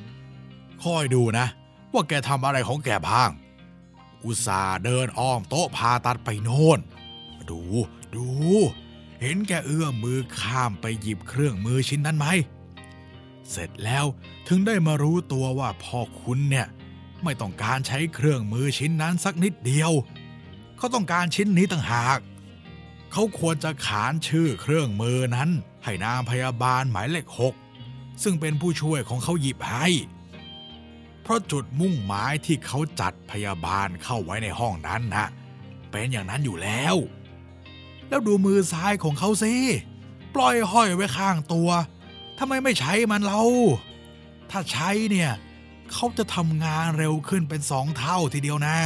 Speaker 1: คอยดูนะ ว่าแกทำอะไรของแกบ้าง อุตส่าห์เดินอ้อมโต๊ะผ่าตัดไปโน่น ดูดู เห็นแกเอื้อมมือข้ามไปหยิบเครื่องมือชิ้นนั้นไหม เสร็จแล้วถึงได้มารู้ตัวว่าพ่อคุณเนี่ยไม่ต้องการใช้เครื่องมือชิ้นนั้นสักนิดเดียว เขาต้องการชิ้นนี้ต่างหาก เขาควรจะขานชื่อเครื่องมือนั้น ให้นางพยาบาลหมายเลขหกซึ่งเป็นผู้ช่วยของเขาหยิบให้ เพราะจุดมุ่งหมายที่เขาจัดพยาบาลเข้าไว้ในห้องนั้นนะเป็นอย่างนั้นอยู่แล้ว แล้วดูมือซ้ายของเขาสิ ปล่อยห้อยไว้ข้างตัว ทำไมไม่ใช้มันเรา ถ้าใช้เนี่ยเขาจะทำงานเร็วขึ้นเป็นสองเท่าทีเดียวนะ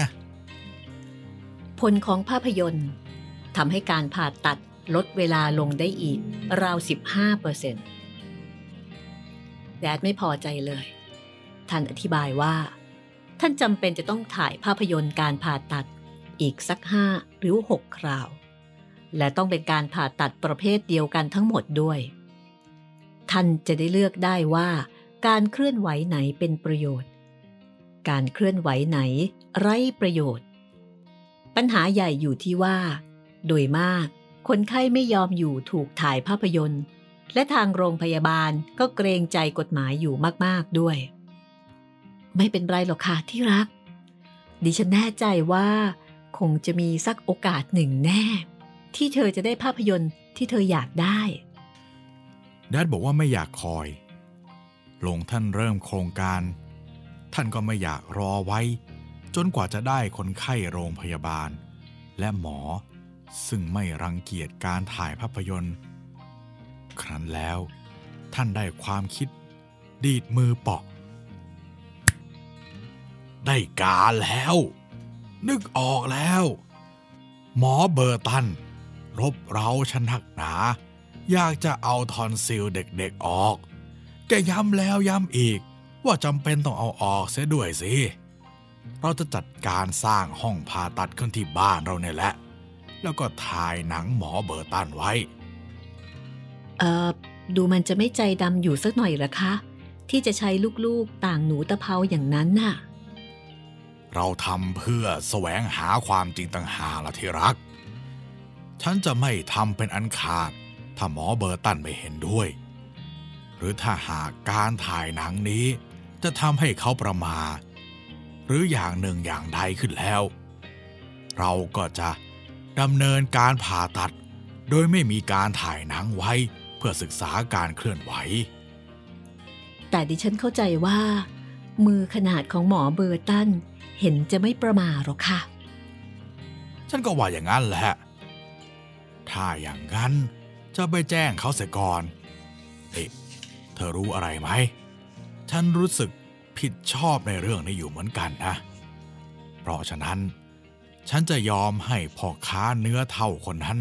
Speaker 2: ผลของภาพยนตร์ทำให้การผ่าตัดลดเวลาลงได้อีก ราว 15เปอร์เซ็นต์แดดไม่พอใจเลย ท่านอธิบายว่า ท่านจำเป็นจะต้องถ่ายภาพยนตร์การผ่าตัดอีกสักห้าหรือหกคราว และต้องเป็นการผ่าตัดประเภทเดียวกันทั้งหมดด้วย ท่านจะได้เลือกได้ว่าการเคลื่อนไหวไหนเป็นประโยชน์ การเคลื่อนไหวไหนไร้ประโยชน์ ปัญหาใหญ่อยู่ที่ว่า โดยมากคนไข้ไม่ยอมอยู่ถูกถ่ายภาพยนตร์ และทางโรงพยาบาลก็เกรงใจกฎหมายอยู่มาก ๆ ด้วย ไม่เป็นไรหรอกค่ะที่รัก ดิฉันแน่ใจว่า คงจะมีสักโอกาสหนึ่งแน่ ที่เธอจะได้ภาพยนตร์ที่เธออยากได้
Speaker 1: ดดบอกว่าไม่อยากคอย ลงท่านเริ่มโครงการ ท่านก็ไม่อยากรอไว้ จนกว่าจะได้คนไข้โรงพยาบาล และหมอซึ่งไม่รังเกียจการถ่ายภาพยนตร์ ครั้นแล้วท่านได้ความคิด ดีดมือเปาะ ได้การแล้ว นึกออกแล้ว หมอเบอร์ตันรบเราฉันนักหนา อยากจะเอาทอนซิลเด็กๆออก แกย้ำแล้วย้ำอีกว่าจำเป็นต้องเอาออกเสียด้วยสิ เราจะจัดการสร้างห้องผ่าตัดขึ้นที่บ้านเราเนี่ยแหละ แล้วก็ถ่ายหนังหมอเบอร์ตันไว้
Speaker 2: เอ่อ ดูมันจะไม่ใจดำอยู่สักหน่อยเหรอคะ ที่จะใช้ลูกๆต่างหนูตะเภาอย่างนั้นน่ะ
Speaker 1: เราทำเพื่อแสวงหาความจริงต่างหากละที่รัก ฉันจะไม่ทำเป็นอันขาด ถ้าหมอเบอร์ตันไม่เห็นด้วย หรือถ้าหากการถ่ายหนังนี้จะทำให้เขาประมาทหรืออย่างหนึ่งอย่างใดขึ้นแล้ว เราก็จะดำเนินการผ่าตัด โดยไม่มีการถ่ายหนังไว้เพื่อศึกษาการเคลื่อนไหว
Speaker 2: แต่ดิฉันเข้าใจว่า มือขนาดของหมอเบอร์ตันเห็นจะไม่ประมาทหรอกค่ะ
Speaker 1: ฉันก็ว่าอย่างนั้นแหละ ถ้าอย่างนั้น จะไปแจ้งเขาเสียก่อนเอ๊ะเธอรู้อะไรไหม ฉันรู้สึกผิดชอบในเรื่องนี้อยู่เหมือนกันนะ เพราะฉะนั้น ฉันจะยอมให้พ่อค้าเนื้อเท่าคนนั้น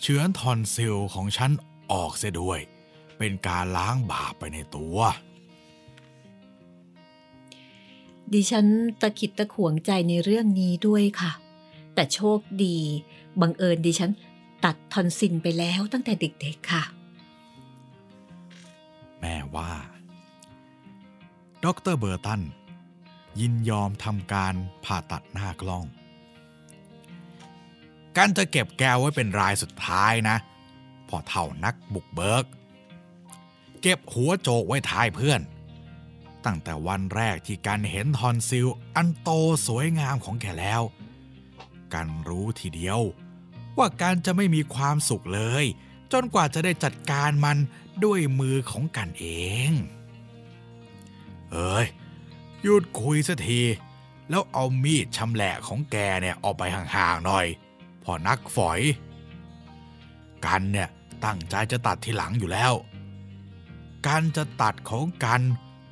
Speaker 1: เฉือนทอนซิลของฉันออกเสียด้วย เป็นการล้างบาปไปในตัว
Speaker 2: ดิฉันตะขิดตะขวงใจในเรื่องนี้ด้วยค่ะ แต่โชคดี บังเอิญดิฉัน ตัดทอนซินไปแล้วตั้งแต่เด็กๆค่ะ
Speaker 1: แม่ว่า ดรเบอร์ตัน ยินยอมทำการผ่าตัดหน้ากล้อง การจะเก็บแก้วไว้เป็นรายสุดท้ายนะ พอเท่านักบุกเบิก เก็บหัวโจกไว้ท้ายเพื่อน ตั้งแต่วันแรกที่การเห็นทอนซิล อันโตสวยงามของแกแล้ว กันรู้ทีเดียว ว่าการจะไม่มีความสุขเลย จนกว่าจะได้จัดการมันด้วยมือของกันเอง เอ้ยหยุดคุยสักที แล้วเอามีดชำแหละของแกเนี่ยออกไปห่างๆหน่อย พอนักฝอย กันเนี่ยตั้งใจจะตัดทีหลังอยู่แล้ว การจะตัดของกัน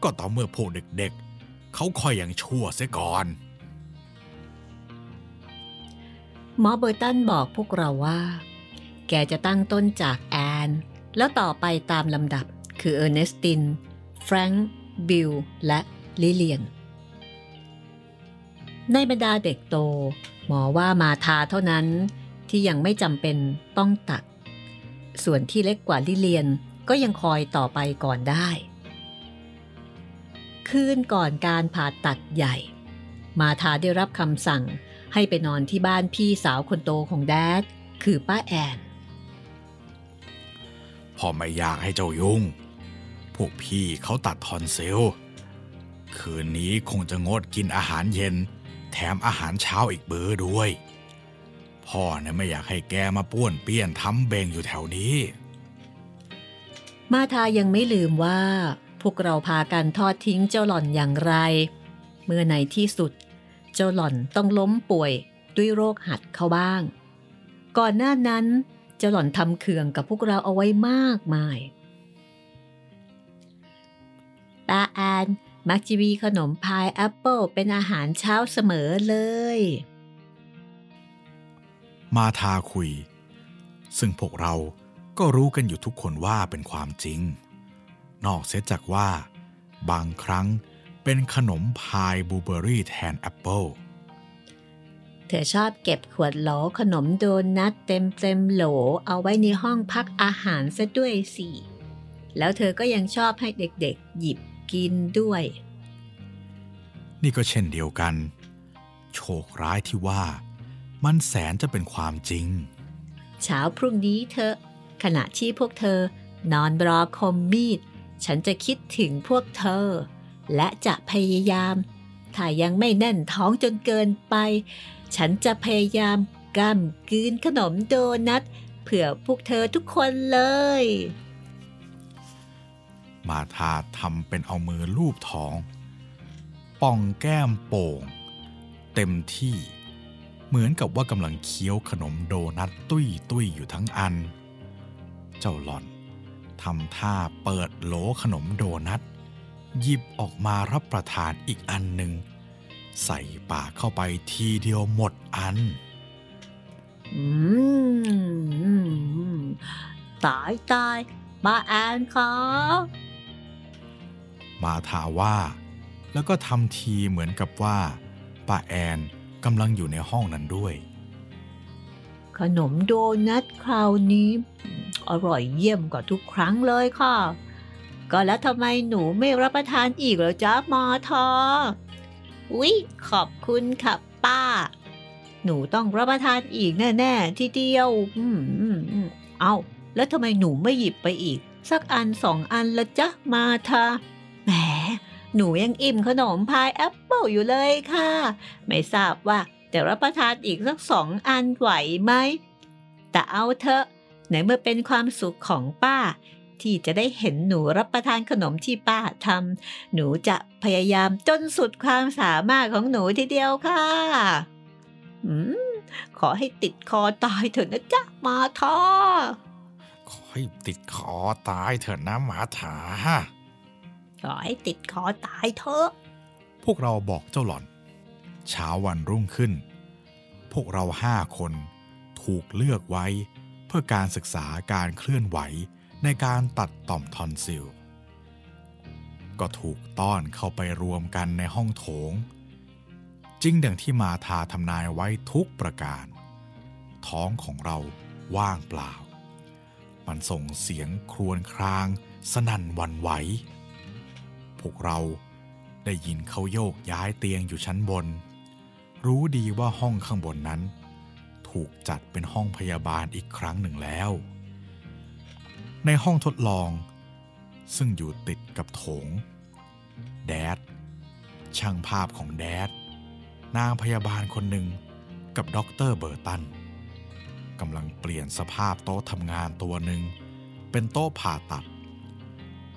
Speaker 1: ก็ต่อเมื่อพวกเด็กๆ เขาคอยอย่างชั่วเสียก่อน
Speaker 2: หมอเบอร์ตันบอกพวกเราว่า แกจะตั้งต้นจากแอน แล้วต่อไปตามลำดับคือเออร์เนสติน แฟรงค์บิล และลิเลียน ในบรรดาเด็กโต หมอว่ามาทาเท่านั้นที่ยังไม่จำเป็นต้องตัด ส่วนที่เล็กกว่าลิเลียนก็ยังคอยต่อไปก่อนได้ คืนก่อนการผ่าตัดใหญ่ มาทาได้รับคำสั่ง ให้ไปนอนที่บ้านพี่สาวคนโตของแดดคือป้าแอน
Speaker 1: พอไม่อยากให้เจ้ายุ่ง พวกพี่เขาตัดทอนซิลคืนนี้คงจะงดกินอาหารเย็น แถมอาหารเช้าอีกเบอร์ด้วย พ่อเนี่ยไม่อยากให้แกมาป้วนเปี้ยนทำเบงอยู่แถวนี้
Speaker 2: มาทายังไม่ลืมว่า พวกเราพากันทอดทิ้งเจ้าหล่อนอย่างไร เมื่อในที่สุด เจ้าหล่อนต้องล้มป่วยด้วยโรคหัดเข้าบ้าง ก่อนหน้านั้นเจ้าหล่อนทำเคืองกับพวกเราเอาไว้มากมายตาแอนมักจะมีขนมพายแอปเปิลเป็นอาหารเช้าเสมอเลย
Speaker 1: มาทาคุย ซึ่งพวกเราก็รู้กันอยู่ทุกคนว่าเป็นความจริง นอกเสียจากว่า บางครั้ง เป็นขนมพายบลูเบอรี่แทนแอปเปิล
Speaker 2: เธอชอบเก็บขวดโหลขนมโดนัทเต็มเต็มๆโหลเอาไว้ในห้องพักอาหารซะด้วยสิ แล้วเธอก็ยังชอบให้เด็กๆ หยิบกินด้วย
Speaker 1: นี่ก็เช่นเดียวกัน โชคร้ายที่ว่า มันแสนจะเป็นความจริง
Speaker 2: เช้าพรุ่งนี้เธอ ขณะที่พวกเธอนอนรอคมมีด ฉันจะคิดถึงพวกเธอ และจะพยายาม ถ้ายังไม่แน่นท้องจนเกินไป ฉันจะพยายามก้ำกืนขนมโดนัทเผื่อพวกเธอทุกคนเลย
Speaker 1: มาทาทำเป็นเอามือลูบท้อง ป่องแก้มโป่ง เต็มที่ เหมือนกับว่ากำลังเคี้ยวขนมโดนัทตุ้ยตุ้ยอยู่ทั้งอัน เจ้าหล่อนทำท่าเปิดโหลขนมโดนัท หยิบออกมารับประทานอีกอันหนึ่ง ใส่ปากเข้าไปทีเดียวหมดอัน
Speaker 2: อืม ตายตายมาแอนคะ
Speaker 1: มาทาว่า แล้วก็ทำทีเหมือนกับว่าป้าแอนกำลังอยู่ในห้องนั้นด้วย
Speaker 2: ขนมโดนัทคราวนี้ อร่อยเยี่ยมกว่าทุกครั้งเลยค่ะ ก็แล้วทำไมหนูไม่รับประทานอีกเหรอจ๊ะมอทออุ๊ยขอบคุณค่ะป้า หนูต้องรับประทานอีกแน่ๆทีเดียว อืมอืมอืมเอาแล้วทำไมหนูไม่หยิบไปอีก สักอันสองอันละจ๊ะมาทาแหมหนูยังอิ่มขนมพายแอปเปิลอยู่เลยค่ะ ไม่ทราบว่าจะรับประทานอีกสักสองอันไหวไหม แต่เอาเถอะไหนเมื่อเป็นความสุขของป้า ที่จะได้เห็นหนูรับประทานขนมที่ป้าทำหนูจะพยายามจนสุดความสามารถของหนูทีเดียวค่ะอืมขอให้ติดคอตายเถอะนะจ๊ะมาทอ
Speaker 1: ขอให้ติดคอตายเถอะนะหมาถา
Speaker 2: ขอให้ติดคอตายเถอะ
Speaker 1: พวกเราบอกเจ้าหล่อน เช้าวันรุ่งขึ้น พวกเราห้าคนถูกเลือกไว้เพื่อการศึกษาการเคลื่อนไหว ในการตัดต่อมทอนซิล ก็ถูกต้อนเข้าไปรวมกันในห้องโถง จริงดังที่มาทาทำนายไว้ทุกประการ ท้องของเราว่างเปล่า มันส่งเสียงครวญครางสนั่นวันไหว พวกเราได้ยินเขาโยกย้ายเตียงอยู่ชั้นบน รู้ดีว่าห้องข้างบนนั้น ถูกจัดเป็นห้องพยาบาลอีกครั้งหนึ่งแล้ว ในห้องทดลอง ซึ่งอยู่ติดกับโถง แดด ช่างภาพของแดด นางพยาบาลคนหนึ่งกับด็อกเตอร์เบอร์ตันกำลังเปลี่ยนสภาพโต๊ะทำงานตัวหนึ่ง เป็นโต๊ะผ่าตัด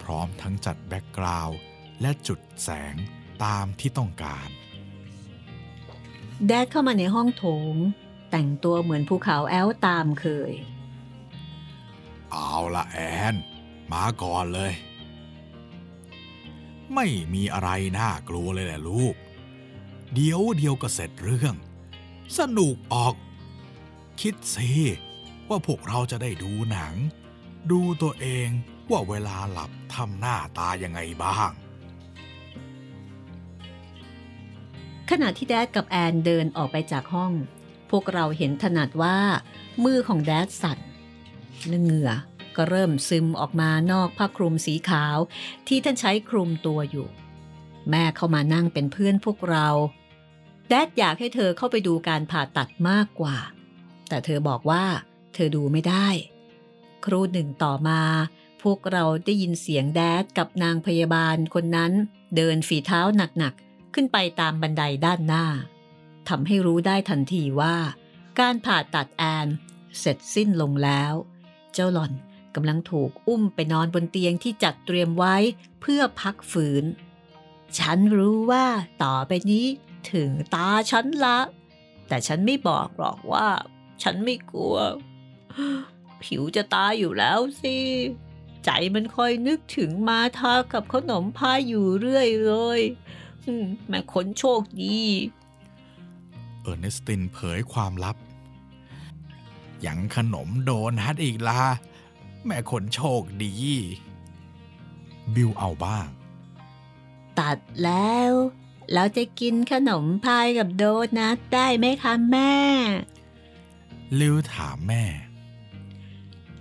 Speaker 1: พร้อมทั้งจัด backgroundและจุดแสงตามที่ต้องการ
Speaker 2: แดดเข้ามาในห้องโถง แต่งตัวเหมือนภูเขาแอลตามเคย
Speaker 1: เอาละแอน มาก่อนเลย ไม่มีอะไรน่ากลัวเลยแหละลูก เดี๋ยวเดียวก็เสร็จเรื่อง สนุกออก คิดสิว่าพวกเราจะได้ดูหนัง ดูตัวเองว่าเวลาหลับทำหน้าตายังไงบ้าง
Speaker 2: ขณะที่แดดกับแอนเดินออกไปจากห้อง พวกเราเห็นถนัดว่า มือของแดดสั่น และเหงื่อก็เริ่มซึมออกมานอกผ้าคลุมสีขาวที่ท่านใช้คลุมตัวอยู่ แม่เข้ามานั่งเป็นเพื่อนพวกเรา แดดอยากให้เธอเข้าไปดูการผ่าตัดมากกว่า แต่เธอบอกว่า เธอดูไม่ได้ ครูหนึ่งต่อมา พวกเราได้ยินเสียงแดดกับนางพยาบาลคนนั้น เดินฝีเท้าหนักๆ ขึ้นไปตามบันไดด้านหน้าทำให้รู้ได้ทันทีว่า การผ่าตัดแอนเสร็จสิ้นลงแล้ว เจ้าหล่อนกำลังถูกอุ้มไปนอนบนเตียงที่จัดเตรียมไว้เพื่อพักฝืน ฉันรู้ว่าต่อไปนี้ถึงตาฉันละ แต่ฉันไม่บอกหรอกว่า ฉันไม่กลัว ผิวจะตายอยู่แล้วสิ ใจมันคอยนึกถึงมาทากับขนมพายอยู่เรื่อยเลยแม่คนโชคดี
Speaker 1: เออร์เนสตินเผยความลับ ยังขนมโดนัทอีกละแม่คนโชคดี บิวเอาบ้าง
Speaker 2: ตัดแล้ว เราจะกินขนมพายกับโดนัทได้ไหมคะแม่
Speaker 1: ลิวถามแม่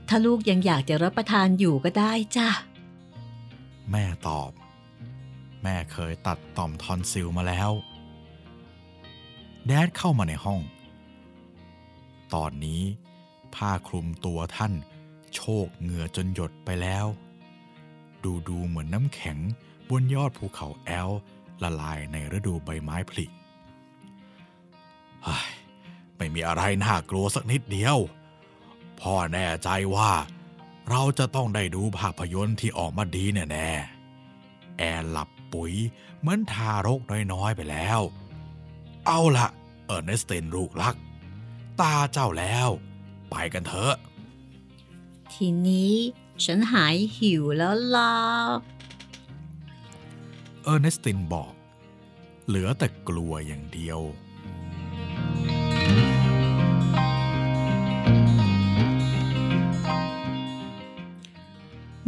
Speaker 2: ถ้าลูกยังอยากจะรับประทานอยู่ก็ได้จ้ะ
Speaker 1: แม่ตอบ แม่เคยตัดต่อมทอนซิลมาแล้ว แดดเข้ามาในห้อง ตอนนี้ ผ้าคลุมตัวท่าน โชกเหงื่อจนหยดไปแล้ว ดูดูเหมือนน้ำแข็งบนยอดภูเขาแอลละลายในฤดูใบไม้ผลิไม่มีอะไรน่ากลัวสักนิดเดียว พ่อแน่ใจว่า เราจะต้องได้ดูภาพยนตร์ที่ออกมาดีแน่ๆแอนหลับปุ๋ยเหมือนทารกน้อยๆไปแล้ว เอาละเออร์เนสตินลูกรัก ตาเจ้าแล้ว ไปกันเถอะ
Speaker 2: ทีนี้ฉันหายหิวแล้วล่ะ
Speaker 1: เออร์เนสตินบอก เหลือแต่กลัวอย่างเดียว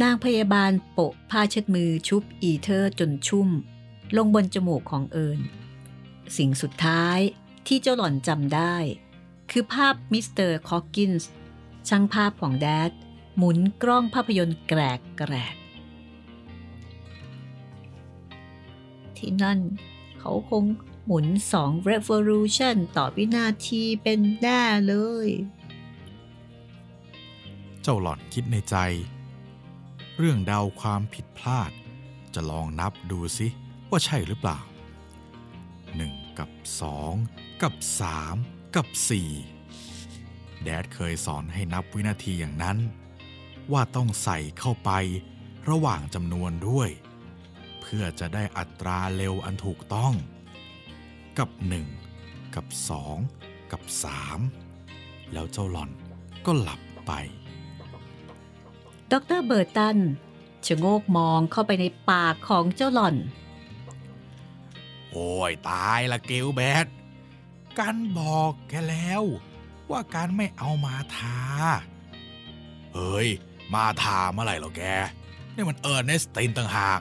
Speaker 2: นางพยาบาลโปะผ้าเช็ดมือชุบอีเทอร์จนชุ่ม ลงบนจมูกของเอิญสิ่งสุดท้ายที่เจ้าหล่อนจำได้ คือภาพมิสเตอร์คอกินส์ช่างภาพของแดด หมุนกล้องภาพยนตร์แกรกแกรก ที่นั่นเขาคงหมุนสอง revolution ต่อวินาทีเป็นแน่เลย
Speaker 1: เจ้าหล่อนคิดในใจ เรื่องเดาความผิดพลาด จะลองนับดูสิว่าใช่หรือเปล่า 1 กับ 2 กับ 3 กับ 4 แดดเคยสอนให้นับวินาทีอย่างนั้น ว่าต้องใส่เข้าไประหว่างจำนวนด้วย เพื่อจะได้อัตราเร็วอันถูกต้อง กับ 1 กับ 2 กับ 3 แล้วเจ้าหล่อนก็หลับไป
Speaker 2: ดรเบอร์ตันชะโงกมองเข้าไปในปากของเจ้าหล่อน
Speaker 1: โอ้ยตายละเกลแบด กันบอกแกแล้ว ว่าการไม่เอามาทา เฮ้ย มาทาเมื่อไหร่หรอแก นี่มันเออร์เนสตินต่างหาก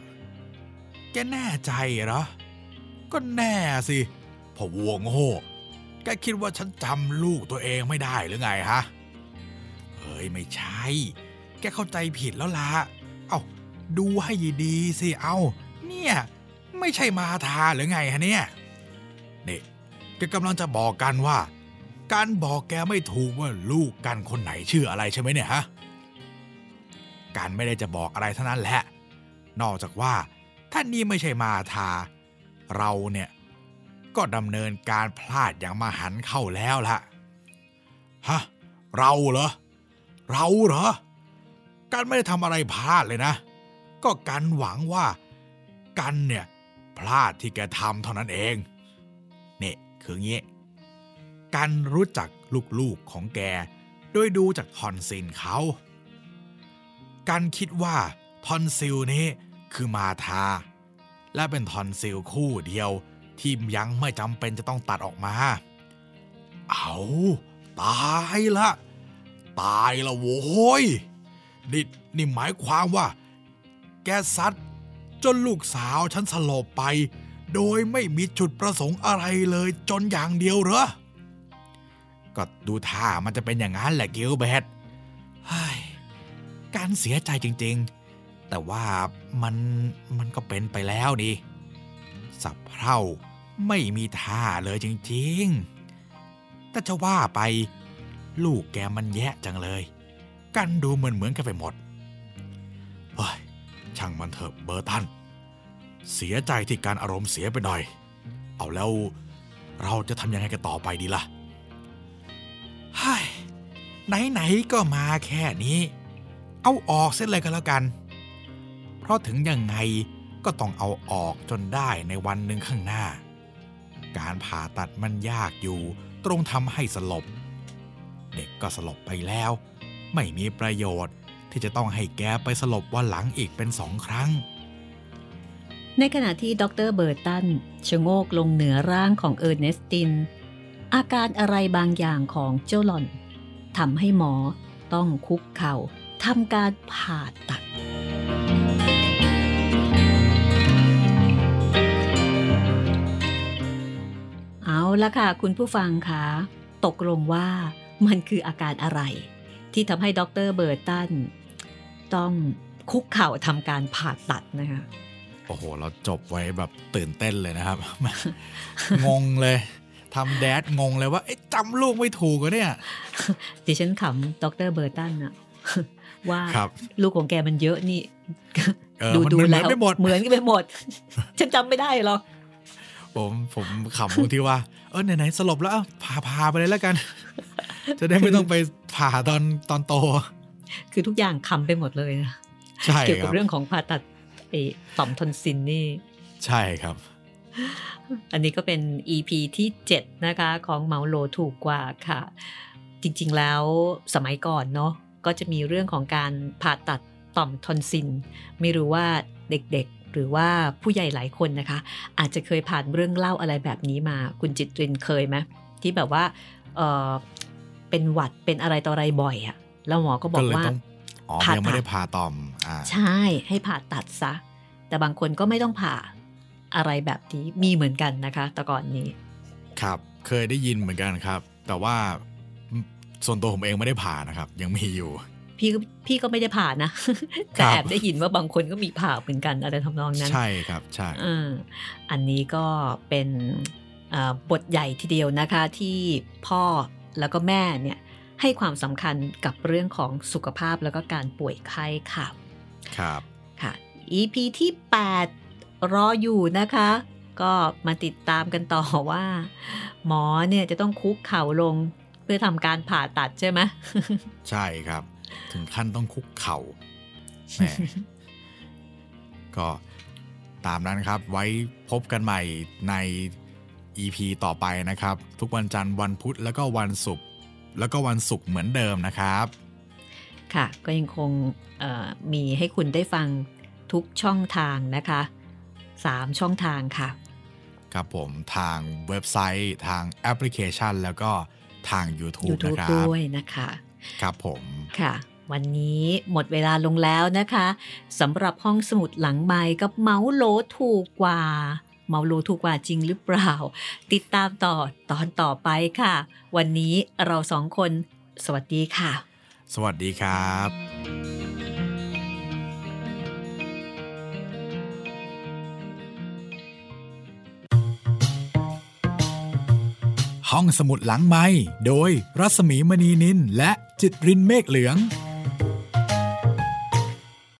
Speaker 1: แกแน่ใจเหรอ ก็แน่สิพอวัวโง่แกคิดว่าฉันจำลูกตัวเองไม่ได้หรือไงฮะ เฮ้ยไม่ใช่ แกเข้าใจผิดแล้วล่ะ เอา้าดูให้ดีสิ เอาเนี่ย ไม่ใช่มาทาหรือไงฮะเนี่ย แกกำลังจะบอกกันว่า การบอกแกไม่ถูกว่าลูกกันคนไหนชื่ออะไรใช่ไหมเนี่ยฮะการไม่ได้จะบอกอะไรเท่านั้นแหละ นอกจากว่าถ้านี่ไม่ใช่มาทา เราเนี่ยก็ดำเนินการพลาดอย่างมหันต์เข้าแล้วล่ะ ฮะ เราเหรอ เราเหรอกันไม่ได้ทำอะไรพลาดเลยนะ ก็กันหวังว่ากันเนี่ยพลาดที่แกทำเท่านั้นเอง คืองี้ กันรู้จักลูกๆของแก โดยดูจากทอนซิลเขากันคิดว่าทอนซิลนี้คือมาทา และเป็นทอนซิลคู่เดียวที่ยังไม่จำเป็นจะต้องตัดออกมา เอาตายละ ตายละโว้ยนี่นี่หมายความว่า แกซัดจนลูกสาวฉันสลบไป โดยไม่มีจุดประสงค์อะไรเลยจนอย่างเดียวเหรอ ก็ดูท่ามันจะเป็นอย่างนั้นแหละกิลเบตการเสียใจจริงๆ แต่ว่ามันมันก็เป็นไปแล้วดิสับเพร่าไม่มีท่าเลยจริงๆ แต่จะว่าไป ลูกแกมันแย่จังเลย กันดูเหมือนเหมือนกันไปหมด เฮ้ย ช่างมันเถอะเบอร์ตัน เสียใจที่การอารมณ์เสียไปหน่อย เอาแล้วเราจะทำยังไงกันต่อไปดีล่ะฮ้ยไหนๆก็มาแค่นี้ เอาออกเสียเลยก็แล้วกัน เพราะถึงยังไงก็ต้องเอาออกจนได้ในวันหนึ่งข้างหน้า การผ่าตัดมันยากอยู่ตรงทำให้สลบ เด็กก็สลบไปแล้ว ไม่มีประโยชน์ที่จะต้องให้แกไปสลบวันหลังอีกเป็นสองครั้ง
Speaker 2: ในขณะที่ดรเบอร์ตันชะโงกลงเหนือร่างของเออร์เนสติน อาการอะไรบางอย่างของเจ้าหล่อนทำให้หมอต้องคุกเข่าทำการผ่าตัด เอาละค่ะ คุณผู้ฟังคะตกลงว่ามันคืออาการอะไร ที่ทำให้ดรเบอร์ตัน ต้องคุกเข่าทำการผ่าตัดนะคะ
Speaker 1: โอ้โห เราจบไว้แบบตื่นเต้นเลยนะครับ งงเลยทำแดดงงเลยว่าเอ๊ะจำลูกไม่ถูกเหรอเนี่ย
Speaker 2: ดิฉันขำดรเบอร์ตันอะว่า
Speaker 1: ครับ
Speaker 2: ลูกของแกมันเยอะนี่
Speaker 1: เออ
Speaker 2: ดู
Speaker 1: มัน
Speaker 2: ดู
Speaker 1: เหมือน
Speaker 2: แล้ว
Speaker 1: ไปหมด
Speaker 2: เหมือนกันไปหมด ฉันจำไม่ได้หรอก
Speaker 1: ผมผมขำตรงที่ว่า เออไหนๆสลบแล้วเอาพาพาไปเลยแล้วกัน จะได้ไม่ต้องไปผ่าตอนตอนโต
Speaker 2: คือทุกอย่างขำไปหมมดเลยนะ
Speaker 1: ใช่
Speaker 2: เกี่ยว
Speaker 1: ค
Speaker 2: กับ
Speaker 1: รับ
Speaker 2: เรื่องของผ่าตัด ไอ้ต่อมทอนซิลนี่
Speaker 1: ใช่ครับ
Speaker 2: อันนี้ก็เป็น EP ที่ 7 นะคะ ของเมาโลถูกกว่าค่ะ จริงๆแล้วสมัยก่อนเนาะก็จะมีเรื่องของการผ่าตัดต่อมทอนซิลไม่รู้ว่าเด็กๆ หรือว่าผู้ใหญ่หลายคนนะคะ อาจจะเคยผ่านเรื่องเล่าอะไรแบบนี้มา คุณจิตรินเคยไหมที่แบบว่าเออเป็นหวัดเป็นอะไรต่ออะไรบ่อยอะแล้วหมอก็บ
Speaker 1: ก็
Speaker 2: อก
Speaker 1: เลย
Speaker 2: ว่า
Speaker 1: ต้อง อ๋อ
Speaker 2: ผ่าตัด
Speaker 1: ยังไม่ได้ผ่าต่อมอ่า
Speaker 2: ใช่ให้ผ่าตัดซะ แต่บางคนก็ไม่ต้องผ่าอะไรแบบนี้มีเหมือนกันนะคะแต่ก่อนนี้
Speaker 1: ครับเคยได้ยินเหมือนกันครับ แต่ว่าส่วนตัวผมเองไม่ได้ผ่านะครับ ยังมีอยู่
Speaker 2: พี่ก็พี่ก็ไม่ได้ผ่านะแต่แอบได้ยินว่าบางคนก็มีผ่าเหมือนกันอะไรทำนองนั้น
Speaker 1: ใช่ครับใช่
Speaker 2: เอออันนี้ก็เป็นเอ่อบทใหญ่ทีเดียวนะคะที่พ่อแล้วก็แม่เนี่ย ให้ความสำคัญกับเรื่องของสุขภาพแล้วก็การป่วยไข้ค่ะ
Speaker 1: ครับ
Speaker 2: ค่ะ EP ที่ 8 รออยู่นะคะ ก็มาติดตามกันต่อว่า หมอเนี่ยจะต้องคุกเข่าลงเพื่อทำการผ่าตัดใช่ไหม
Speaker 1: ใช่ครับ ถึงขั้นต้องคุกเข่าแหมก็ตามนั้นครับ ไว้พบกันใหม่ใน EP ต่อไปนะครับ ทุกวันจันทร์วันพุธแล้วก็วันศุกร์ แล้วก็วันศุกร์เหมือนเดิมนะครับ
Speaker 2: ค่ะ ก็ยังคงเอ่อมีให้คุณได้ฟังทุกช่องทางนะคะ 3 ช่องทางค่ะ
Speaker 1: ครับผมทางเว็บไซต์ทางแอปพลิเคชัน แล้วก็ทาง YouTube,
Speaker 2: YouTube
Speaker 1: นะครับ
Speaker 2: ด้วยนะคะ
Speaker 1: ครับผม
Speaker 2: ค่ะวันนี้หมดเวลาลงแล้วนะคะสำหรับห้องสมุดหลังไม้กับเมาส์โหลถูกกว่า เมาโลถูกกว่าจริงหรือเปล่า ติดตามต่อตอนต่อไปค่ะ วันนี้เราสองคน สวัสดีค่ะ
Speaker 1: สวัสดีครับห้องสมุดหลังไม้โดยรัสมีมณีนินและจิตรินเมฆเหลือง